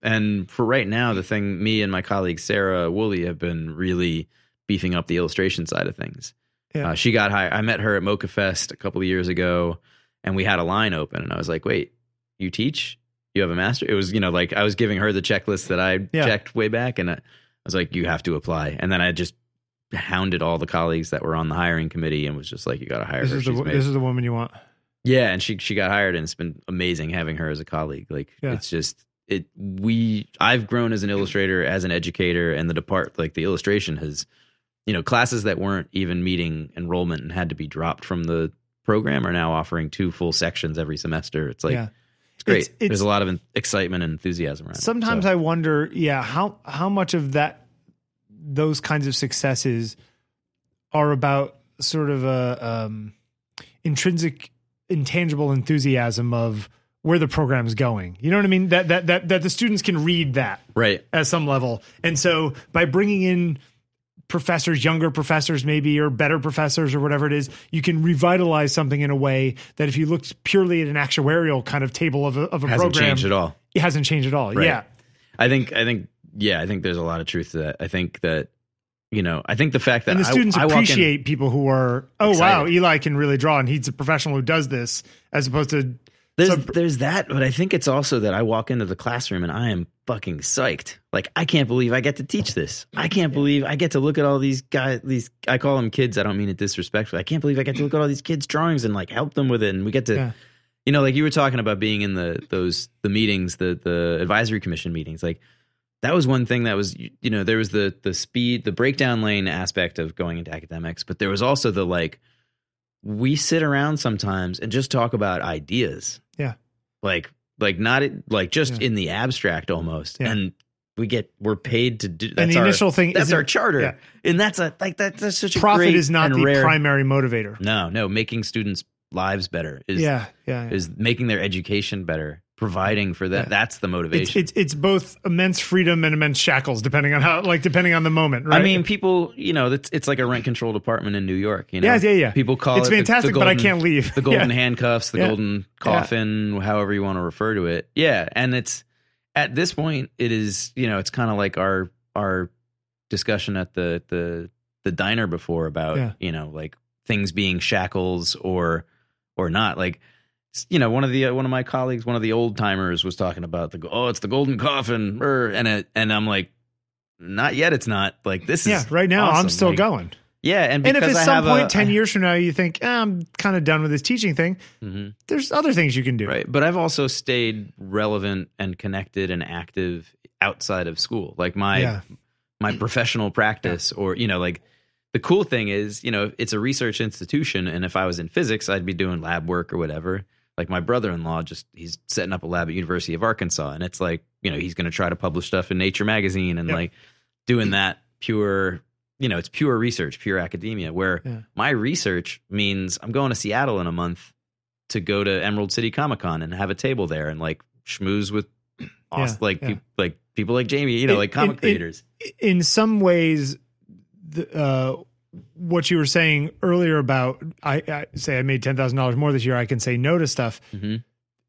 And for right now, the thing me and my colleague Sarah Woolley have been really beefing up the illustration side of things. Yeah. Uh, she got hired. I met her at MoCCA Fest a couple of years ago, and we had a line open, and I was like, "Wait, you teach? You have a master?" It was you know like I was giving her the checklist that I Yeah. checked way back, and I, I was like, "You have to apply." And then I just hounded all the colleagues that were on the hiring committee and was just like, "You got to hire This her." is, She's the, amazing." this is the woman you want. Yeah, and she she got hired, and it's been amazing having her as a colleague. Like Yeah. it's just it. We I've grown as an illustrator, as an educator, and the depart like the illustration has, you know, classes that weren't even meeting enrollment and had to be dropped from the program are now offering two full sections every semester. It's like yeah. it's great. It's- it's- There's a lot of en- excitement and enthusiasm around. it. Sometimes So, I wonder, yeah, how how much of that those kinds of successes are about sort of a um, intrinsic, intangible enthusiasm of where the program's going. You know what I mean? That that that that the students can read that right. at some level, and so by bringing in professors, younger professors maybe, or better professors, or whatever it is, you can revitalize something in a way that if you looked purely at an actuarial kind of table of a, of a Hasn't program, changed at all. it hasn't changed at all. Right. Yeah. I think I think yeah, I think there's a lot of truth to that. I think that you know, I think the fact that and the I- students I appreciate people who are oh wow eli can really draw and he's a professional who does this as opposed to There's some- there's that, but I think it's also that I walk into the classroom and I am fucking psyched. Like I can't believe I get to teach this. I can't believe I get to look at all these guys. These I call them kids. I don't mean it disrespectfully. I can't believe I get to look at all these kids' drawings and like help them with it. And we get to, Yeah. you know, like you were talking about being in the those the meetings, the the advisory commission meetings. Like that was one thing that was you know there was the the speed the breakdown lane aspect of going into academics, but there was also the like we sit around sometimes and just talk about ideas yeah like like not like just Yeah. in the abstract almost Yeah. and we get we're paid to do that's and the our, initial thing that's our charter yeah. and that's a like that, that's such a profit is not the rare primary motivator no no making students lives better is yeah yeah, yeah. is making their education better providing for that Yeah. that's the motivation it's it's both immense freedom and immense shackles depending on how like depending on the moment right I mean, people, you know, it's, it's like a rent controlled apartment in New York. You know, Yeah, yeah, yeah. People call It's it the- the fantastic, but I can't leave. The golden Yeah. handcuffs, the Yeah. golden coffin, however you want to refer to it. Yeah, and it's at this point, it is you know, it's kind of like our our discussion at the the the diner before about you know like things being shackles or or not like you know one of the uh, one of my colleagues one of the old timers was talking about the oh it's the golden coffin er, and it, and I'm like not yet it's not. Like this is yeah right now i'm still Like, going. yeah and and if at I some point a- 10 years from now you think eh, i'm kind of done with this teaching thing Mhm. there's other things you can do. Right but I've also stayed relevant and connected and active outside of school. Like my yeah. my professional practice or you know like the cool thing is you know it's a research institution and if i was in physics i'd be doing lab work or whatever like my brother-in-law just he's setting up a lab at university of arkansas and it's like you know he's going to try to publish stuff in nature magazine and like doing that pure you know it's pure research pure academia where Yeah. my research means i'm going to seattle in a month to go to emerald city comic-con and have a table there and like schmooze with awesome, like yeah. peop- like people like jamie you know In- like comic in- in- creators in some ways, the, uh, what you were saying earlier about I, I say I made ten thousand dollars more this year, I can say no to stuff. Mhm.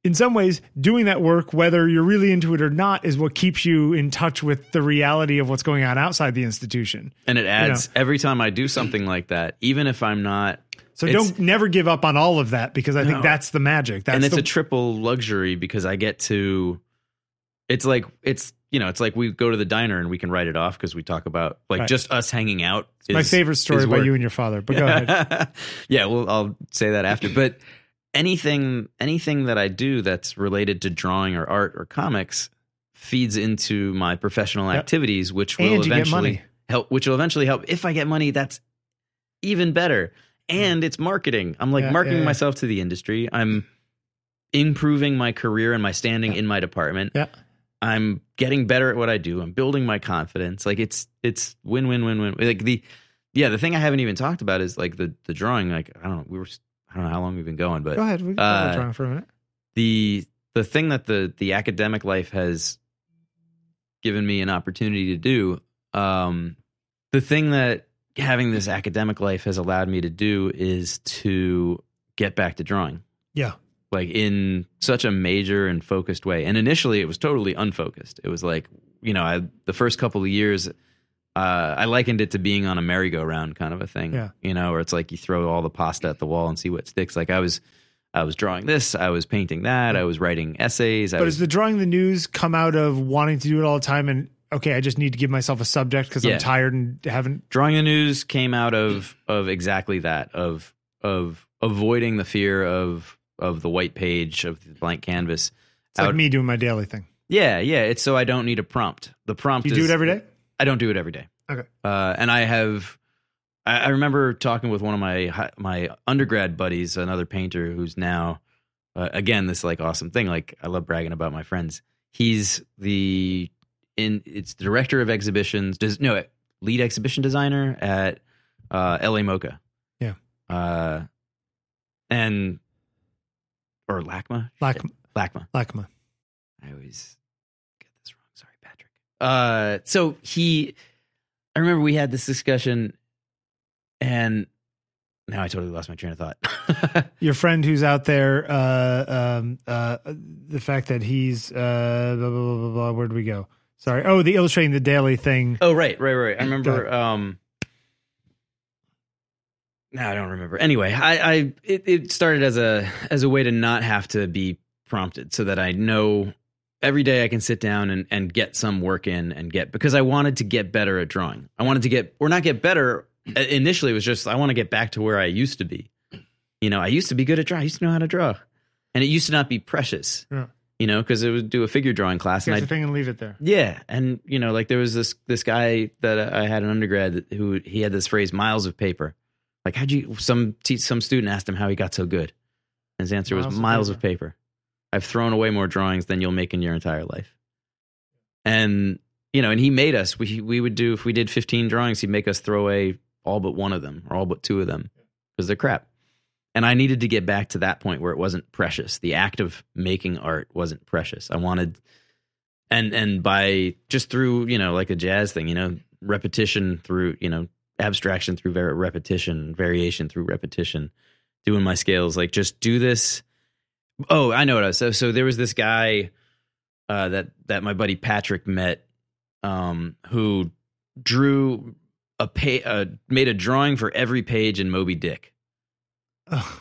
in some ways, doing that work, whether you're really into it or not, is what keeps you in touch with the reality of what's going on outside the institution. And it adds every time I do something like that, even if I'm not. So don't never give up on all of that because I think that's the magic. That's and it's the, a triple luxury because I get to. It's like it's you know it's like we go to the diner and we can write it off because we talk about like Right. just us hanging out. my is- favorite story about you and your father. But go ahead. yeah, well, I'll say that after. But anything, anything that I do that's related to drawing or art or comics feeds into my professional Yep. activities, which will And you get eventually help. Which will eventually help. If I get money, that's even better. And it's marketing. I'm like Yeah, marketing yeah, yeah. myself to the industry. I'm improving my career and my standing in my department. Yeah. I'm getting better at what I do. I'm building my confidence. Like it's it's win win win win. Like the yeah, the thing I haven't even talked about is like the the drawing. Like I don't know, we were I don't know how long we've been going, but Go ahead. We can uh, drawing for a minute. the the thing that the the academic life has given me an opportunity to do um the thing that having this academic life has allowed me to do is to get back to drawing Yeah. Like in such a major and focused way and initially it was totally unfocused it was like you know i the first couple of years uh, I likened it to being on a merry-go-round kind of a thing, Yeah. you know, where it's like you throw all the pasta at the wall and see what sticks. Like I was, I was drawing this, I was painting that, I was writing essays. I But was, is the drawing the news come out of wanting to do it all the time and okay, I just need to give myself a subject because Yeah. I'm tired and haven't drawing the news came out of of exactly that of of avoiding the fear of of the white page of the blank canvas. it's like me doing my daily thing. Yeah, yeah. It's so I don't need a prompt. The prompt. Do you do it every day? I don't do it every day. Okay. Uh, and I have, I, I remember talking with one of my my undergrad buddies, another painter who's now, uh, again, this like awesome thing. Like I love bragging about my friends. He's the in it's the director of exhibitions. Does no lead exhibition designer at uh, L.A. MOCA. Yeah. Uh, and or LACMA. Lac- LACMA. LACMA. I always get this wrong. Sorry, Patrick. Uh, so he, I remember we had this discussion, and now I totally lost my train of thought. Your friend who's out there, uh, um, uh, the fact that he's, uh, blah, blah, blah, blah, blah, where do we go? Sorry. Oh, the illustrating the daily thing. oh, right, right, right. I remember. Um, no, I don't remember. Anyway, I, I it, it started as a as a way to not have to be prompted, so that I know every day I can sit down and, and get some work in and get because I wanted to get better at drawing. I wanted to get or not get better. uh, Initially, it was just I want to get back to where I used to be. You know, I used to be good at draw. I used to know how to draw, and it used to not be precious. Yeah. You know, because it would do a figure drawing class, and I thing and leave it there. yeah, and you know, like there was this this guy that I had an undergrad who he had this phrase "miles of paper." Like, how'd you? Some te- some student asked him how he got so good, and his answer Miles was of miles paper. of paper. I've thrown away more drawings than you'll make in your entire life. And you know, and he made us. We we would do if we did fifteen drawings, he'd make us throw away all but one of them or all but two of them because they're crap. And I needed to get back to that point where it wasn't precious. The act of making art wasn't precious. I wanted and and by just through you know like a jazz thing you know repetition through you know abstraction through ver- repetition variation through repetition doing my scales like just do this. Oh i know what i was so so there was this guy uh that that my buddy patrick met um who drew a pay uh, made a drawing for every page in moby dick.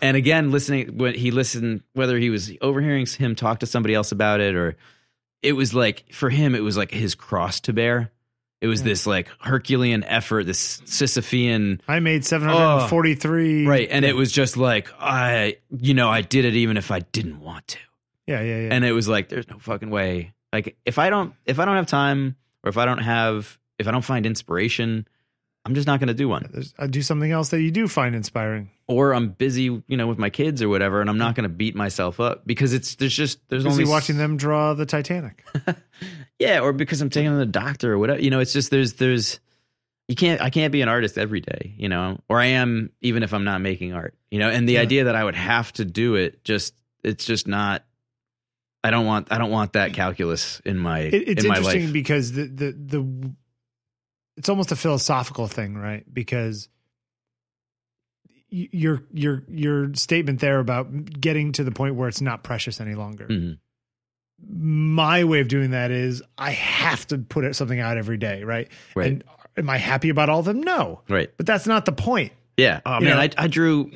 And again listening when he listened whether he was overhearing him talk to somebody else about it or it was like for him it was like his cross to bear it was Yeah. this like herculean effort this sisyphean I made 743. right and it was just like i you know i did it even if i didn't want to Yeah, yeah, yeah. and it was like there's no fucking way like if i don't if i don't have time or if i don't have if i don't find inspiration i'm just not going to do one There's, I do something else that you do find inspiring. or i'm busy you know with my kids or whatever and i'm not going to beat myself up because it's there's just there's Busy only watching them draw the Titanic. yeah or because i'm taking them to the doctor or whatever you know it's just there's there's you can't i can't be an artist every day you know or i am even if i'm not making art you know and the Yeah. idea that i would have to do it just it's just not i don't want i don't want that calculus in my It, it's in my interesting life because the, the the it's almost a philosophical thing, right? Because your your your statement there about getting to the point where it's not precious any longer. Mhm. My way of doing that is I have to put something out every day, right? Right. And am I happy about all of them? No, Right. but that's not the point. Yeah. Oh You man. I, I drew.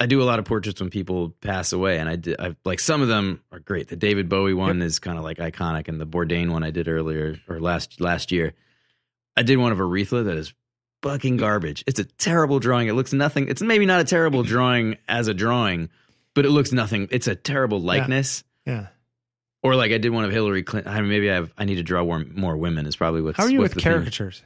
I do a lot of portraits when people pass away, and I did. I like some of them are great. The David Bowie one is kind of like iconic, and the Bourdain one I did earlier or last last year. I did one of Aretha that is fucking garbage. It's a terrible drawing. It looks nothing. It's maybe not a terrible drawing as a drawing, but it looks nothing. It's a terrible likeness. Yeah. Or like I did one of Hillary Clinton. I mean, maybe I have. I need to draw more, more women. Is probably what's. How are you with caricatures?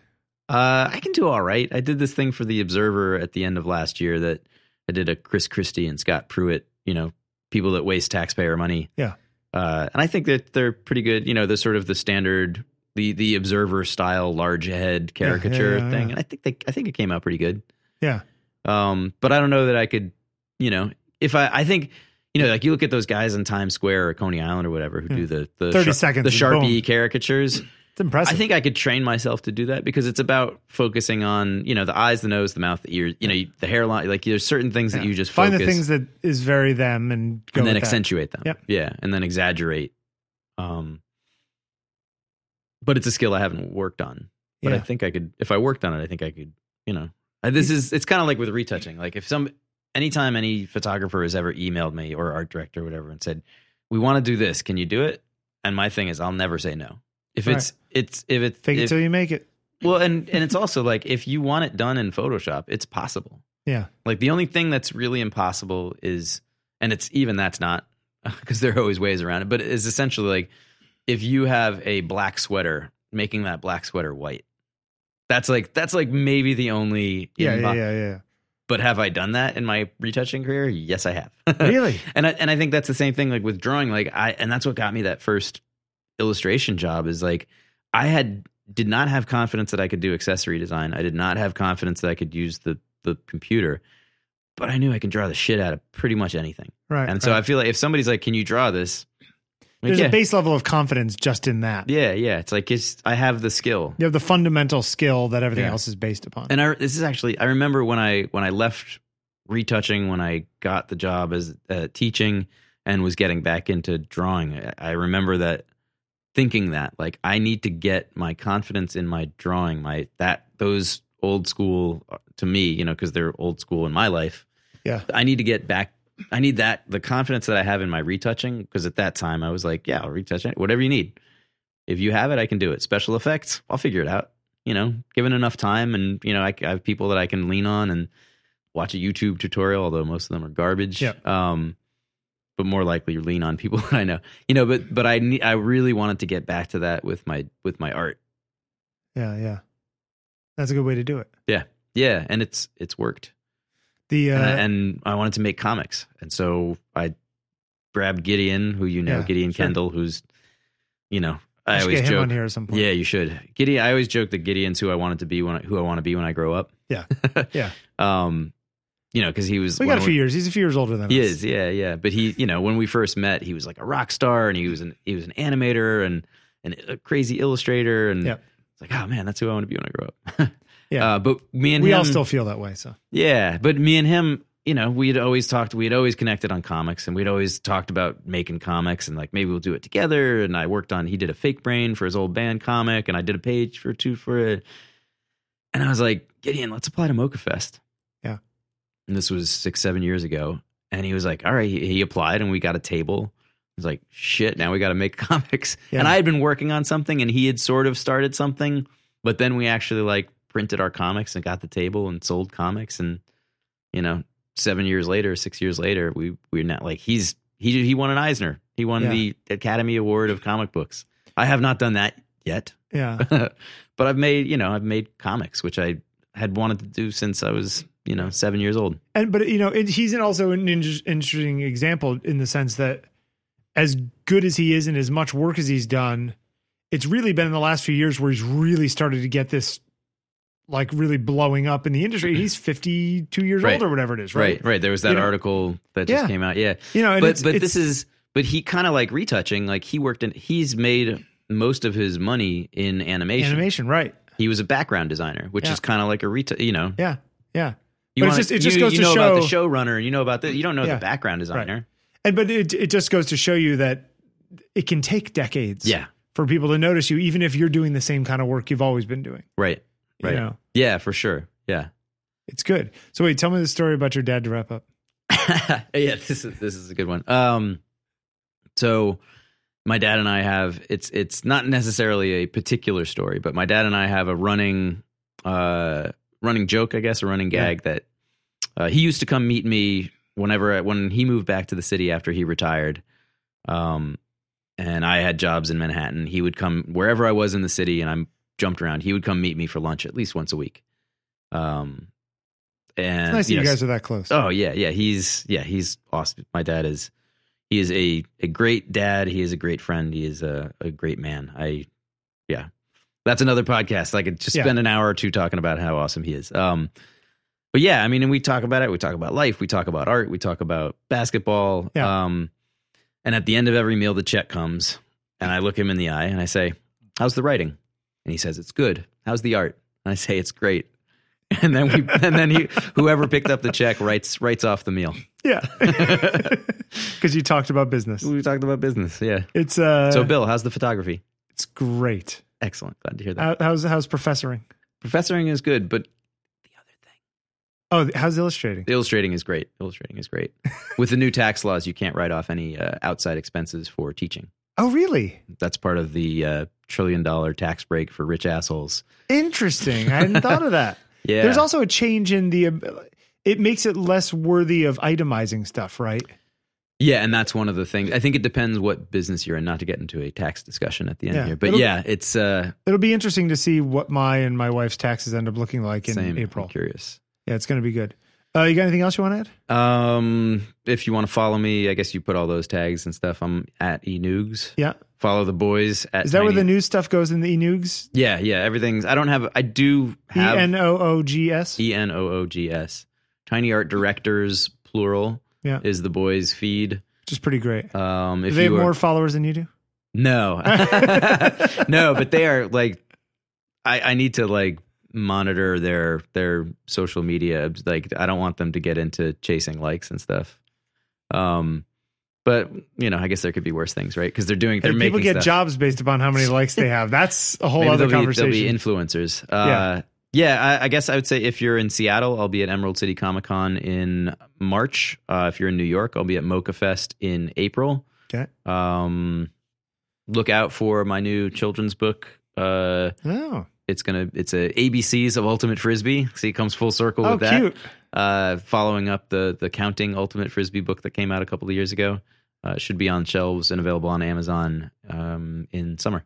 Uh, I can do all right. I did this thing for the Observer at the end of last year that I did a Chris Christie and Scott Pruitt. You know, people that waste taxpayer money. Yeah. Uh, and I think that they're pretty good. You know, the sort of the standard, the the Observer style large head caricature yeah, thing. yeah. And I think they, I think it came out pretty good. Yeah. Um, but I don't know that I could. You know, if I, I think. You know, like you look at those guys in Times Square or Coney Island or whatever who do the the 30 seconds the and boom. Sharpie caricatures. It's impressive. I think I could train myself to do that because it's about focusing on, you know, the eyes, the nose, the mouth, the ears, you know, the hairline. Like there's certain things that you just find the things that is very them and go and then with that. accentuate them. Yep. Yeah. And then exaggerate. Um, but it's a skill I haven't worked on. But I think I could, if I worked on it, I think I could, you know, this is, it's kind of like with retouching. Like if some, anytime any photographer has ever emailed me or art director or whatever and said, we want to do this, can you do it? And my thing is, I'll never say no. If it's, it's, if it's, Fake it till you make it. well, and and it's also like if you want it done in Photoshop, it's possible. Yeah. Like the only thing that's really impossible is, and it's even that's not because there are always ways around it, but it's essentially like if you have a black sweater, making that black sweater white. That's like that's like maybe the only Yeah. impo- Yeah. Yeah. But have I done that in my retouching career? Yes, I have. Really? and I, and I think that's the same thing like with drawing like I and that's what got me that first illustration job is like I had did not have confidence that I could do accessory design. I did not have confidence that I could use the the computer. But I knew I can draw the shit out of pretty much anything. Right. And so right. I feel like if somebody's like, "Can you draw this?" There's yeah, a base level of confidence just in that. yeah, yeah. It's like it's I have the skill. You have the fundamental skill that everything Yeah. else is based upon. And I, this is actually I remember when I when I left retouching when I got the job as uh, teaching and was getting back into drawing. I- I remember that thinking that like I need to get my confidence in my drawing, my that those old school uh, to me, you know, because they're old school in my life. yeah. I need to get back. I need that the confidence that I have in my retouching because at that time I was like, yeah, I'll retouch it, whatever you need. If you have it, I can do it. Special effects, I'll figure it out. You know, given enough time, and you know, I, I have people that I can lean on and watch a YouTube tutorial, although most of them are garbage. Yep. Um, but more likely you lean on people that I know. You know, but but I need, I really wanted to get back to that with my with my art. Yeah. Yeah. That's a good way to do it. Yeah, yeah, and it's it's worked. The uh, and, I, and I wanted to make comics, and so I grabbed Gideon, who you know, Yeah, Gideon sure. Kendall, who's you know, I, I always get him joke. on here at some point. Yeah, you should. Gideon, I always joke that Gideon's who I wanted to be when I, who I want to be when I grow up. Yeah. Yeah. um, you know, because he was. we got a few years. He's a few years older than He us. is, yeah, yeah. But he, you know, when we first met, he was like a rock star, and he was an he was an animator and and a crazy illustrator, and Yep. it's like, oh man, that's who I want to be when I grow up. Yeah. Uh, but me and We him, all still feel that way. So yeah, but me and him, you know, we'd always talked, we'd always connected on comics and we'd always talked about making comics and like maybe we'll do it together. And I worked on, he did a fake brain for his old band comic and I did a page for two for it. And I was like, Gideon, let's apply to MoCCA Fest. Yeah. And this was six, seven years ago. And he was like, all right, he, he applied and we got a table. I was like, shit, now we got to make comics. Yeah. And I had been working on something and he had sort of started something, but then we actually like printed our comics and got the table and sold comics. And, you know, seven years later, six years later, we, we're not like, he's, he, he won an Eisner. He won Yeah. the Academy Award of comic books. I have not done that yet, yeah. but I've made, you know, I've made comics, which I had wanted to do since I was, you know, seven years old. And but you know, it, he's an also an inter- interesting example in the sense that as good as he is and as much work as he's done, it's really been in the last few years where he's really started to get this like really blowing up in the industry. He's 52 years Right. old or whatever it is, right? Right. Right. There was that You know- article that just Yeah. came out. Yeah. You know, and but it's, but it's- this is but he kind of like retouching like he worked in he's made most of his money in animation. animation, right? He was a background designer, which Yeah. is kind of like a retouch, you know. Yeah. Yeah. You wanna- just- it just you, goes you to know about the showrunner. You know about the. You don't know Yeah. the background designer. And but it it just goes to show you that it can take decades. Yeah. For people to notice you, even if you're doing the same kind of work you've always been doing. Right. You know, Yeah, for sure. Yeah. it's good. So wait, tell me the story about your dad to wrap up. yeah, this is this is a good one. Um, so my dad and I have it's it's not necessarily a particular story, but my dad and I have a running uh running joke, I guess, a running gag that uh, he used to come meet me whenever when he moved back to the city after he retired. Um, and I had jobs in Manhattan. He would come wherever I was in the city, and I jumped around. He would come meet me for lunch at least once a week. Um, and It's nice that you you guys are that close. Oh yeah, yeah. He's yeah, he's awesome. My dad is he is a a great dad. He is a great friend. He is a, a great man. I yeah. That's another podcast. I could just Yeah. spend an hour or two talking about how awesome he is. Um but yeah, I mean, and we talk about it. We talk about life. We talk about art. We talk about basketball. Yeah. Um, and at the end of every meal, the check comes, and I look him in the eye and I say, "How's the writing?" And he says, "It's good." How's the art? And I say, "It's great." And then we, and then he, whoever picked up the check writes writes off the meal. Yeah. Because you talked about business. We talked about business. Yeah. It's uh So, Bill, how's the photography? it's great. Excellent. Glad to hear that. How, how's how's professoring? Professoring is good, but the other thing, Oh, how's illustrating? the illustrating is great. Illustrating is great. With the new tax laws, you can't write off any uh, outside expenses for teaching. Oh, really? That's part of the uh, trillion dollar tax break for rich assholes. Interesting. I hadn't thought of that. Yeah. There's also a change in the. It makes it less worthy of itemizing stuff, right? Yeah, and that's one of the things. I think it depends what business you're in, not to get into a tax discussion at the end Yeah. here. But yeah, it's uh, It'll be interesting to see what my and my wife's taxes end up looking like in same. April. I'm curious. Yeah, it's going to be good. Uh, you got anything else you want to add? Um, if you want to follow me, I guess you put all those tags and stuff. I'm at enoogs. Yeah. Follow the boys at. Is that where the news stuff goes in the enoogs? Yeah, yeah. Everything's. I don't have. I do E have N O O G S. E N O O G S. Tiny Art Directors plural Yeah. is the boys feed. Which is pretty great. Um, Do if they have you are, more followers than you do? no, no, but they are like. I I need to like monitor their their social media. Like I don't want them to get into chasing likes and stuff. Um, but you know, I guess there could be worse things, right? Because they're doing they're Hey, making people get stuff. jobs based upon how many likes they have. That's a whole Maybe other they'll be, conversation. they'll be influencers. Uh, Yeah. yeah, I, I guess I would say if you're in Seattle, I'll be at Emerald City Comic Con in March. Uh, if you're in New York, I'll be at MoCCA Fest in April. okay. Um, look out for my new children's book. Uh, Oh, it's gonna it's a ABCs of Ultimate Frisbee. See, it comes full circle oh with that. cute. Uh, following up the the Counting Ultimate Frisbee book that came out a couple of years ago. Uh, should be on shelves and available on Amazon um, in summer.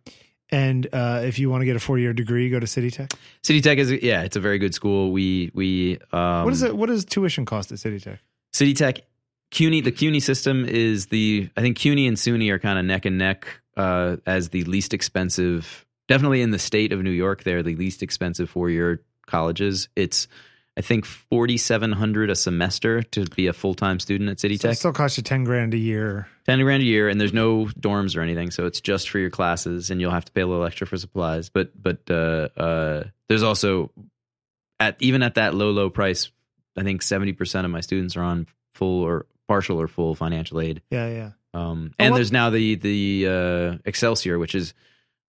And uh, if you want to get a four-year degree, go to City Tech. City Tech is yeah, it's a very good school. We we um, what is it? What does tuition cost at City Tech? City Tech CUNY the CUNY system is the I think CUNY and SUNY are kind of neck and neck uh, as the least expensive. Definitely in the state of New York, they're the least expensive four year colleges. It's I think forty seven hundred a semester to be a full time student at City So it Tech. still costs you ten grand a year. Ten grand a year, and there's no dorms or anything, so it's just for your classes, and you'll have to pay a little extra for supplies. But but uh, uh, there's also at even at that low low price, I think seventy percent of my students are on full or partial or full financial aid. Yeah, yeah. Um, and what- there's now the the uh, Excelsior, which is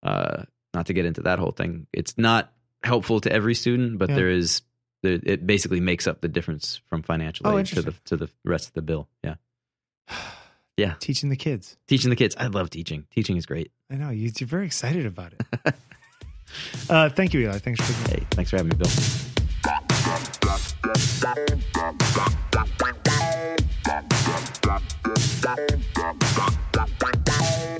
uh, not to get into that whole thing. It's not helpful to every student, but Yeah. there is there, it basically makes up the difference from financial Oh, aid to the to the rest of the bill. Yeah, Yeah. Teaching the kids. teaching the kids. I love teaching. Teaching is great. I know you, you're very excited about it. uh, thank you, Eli. Thanks for taking. Hey, thanks for having me, Bill. Bye.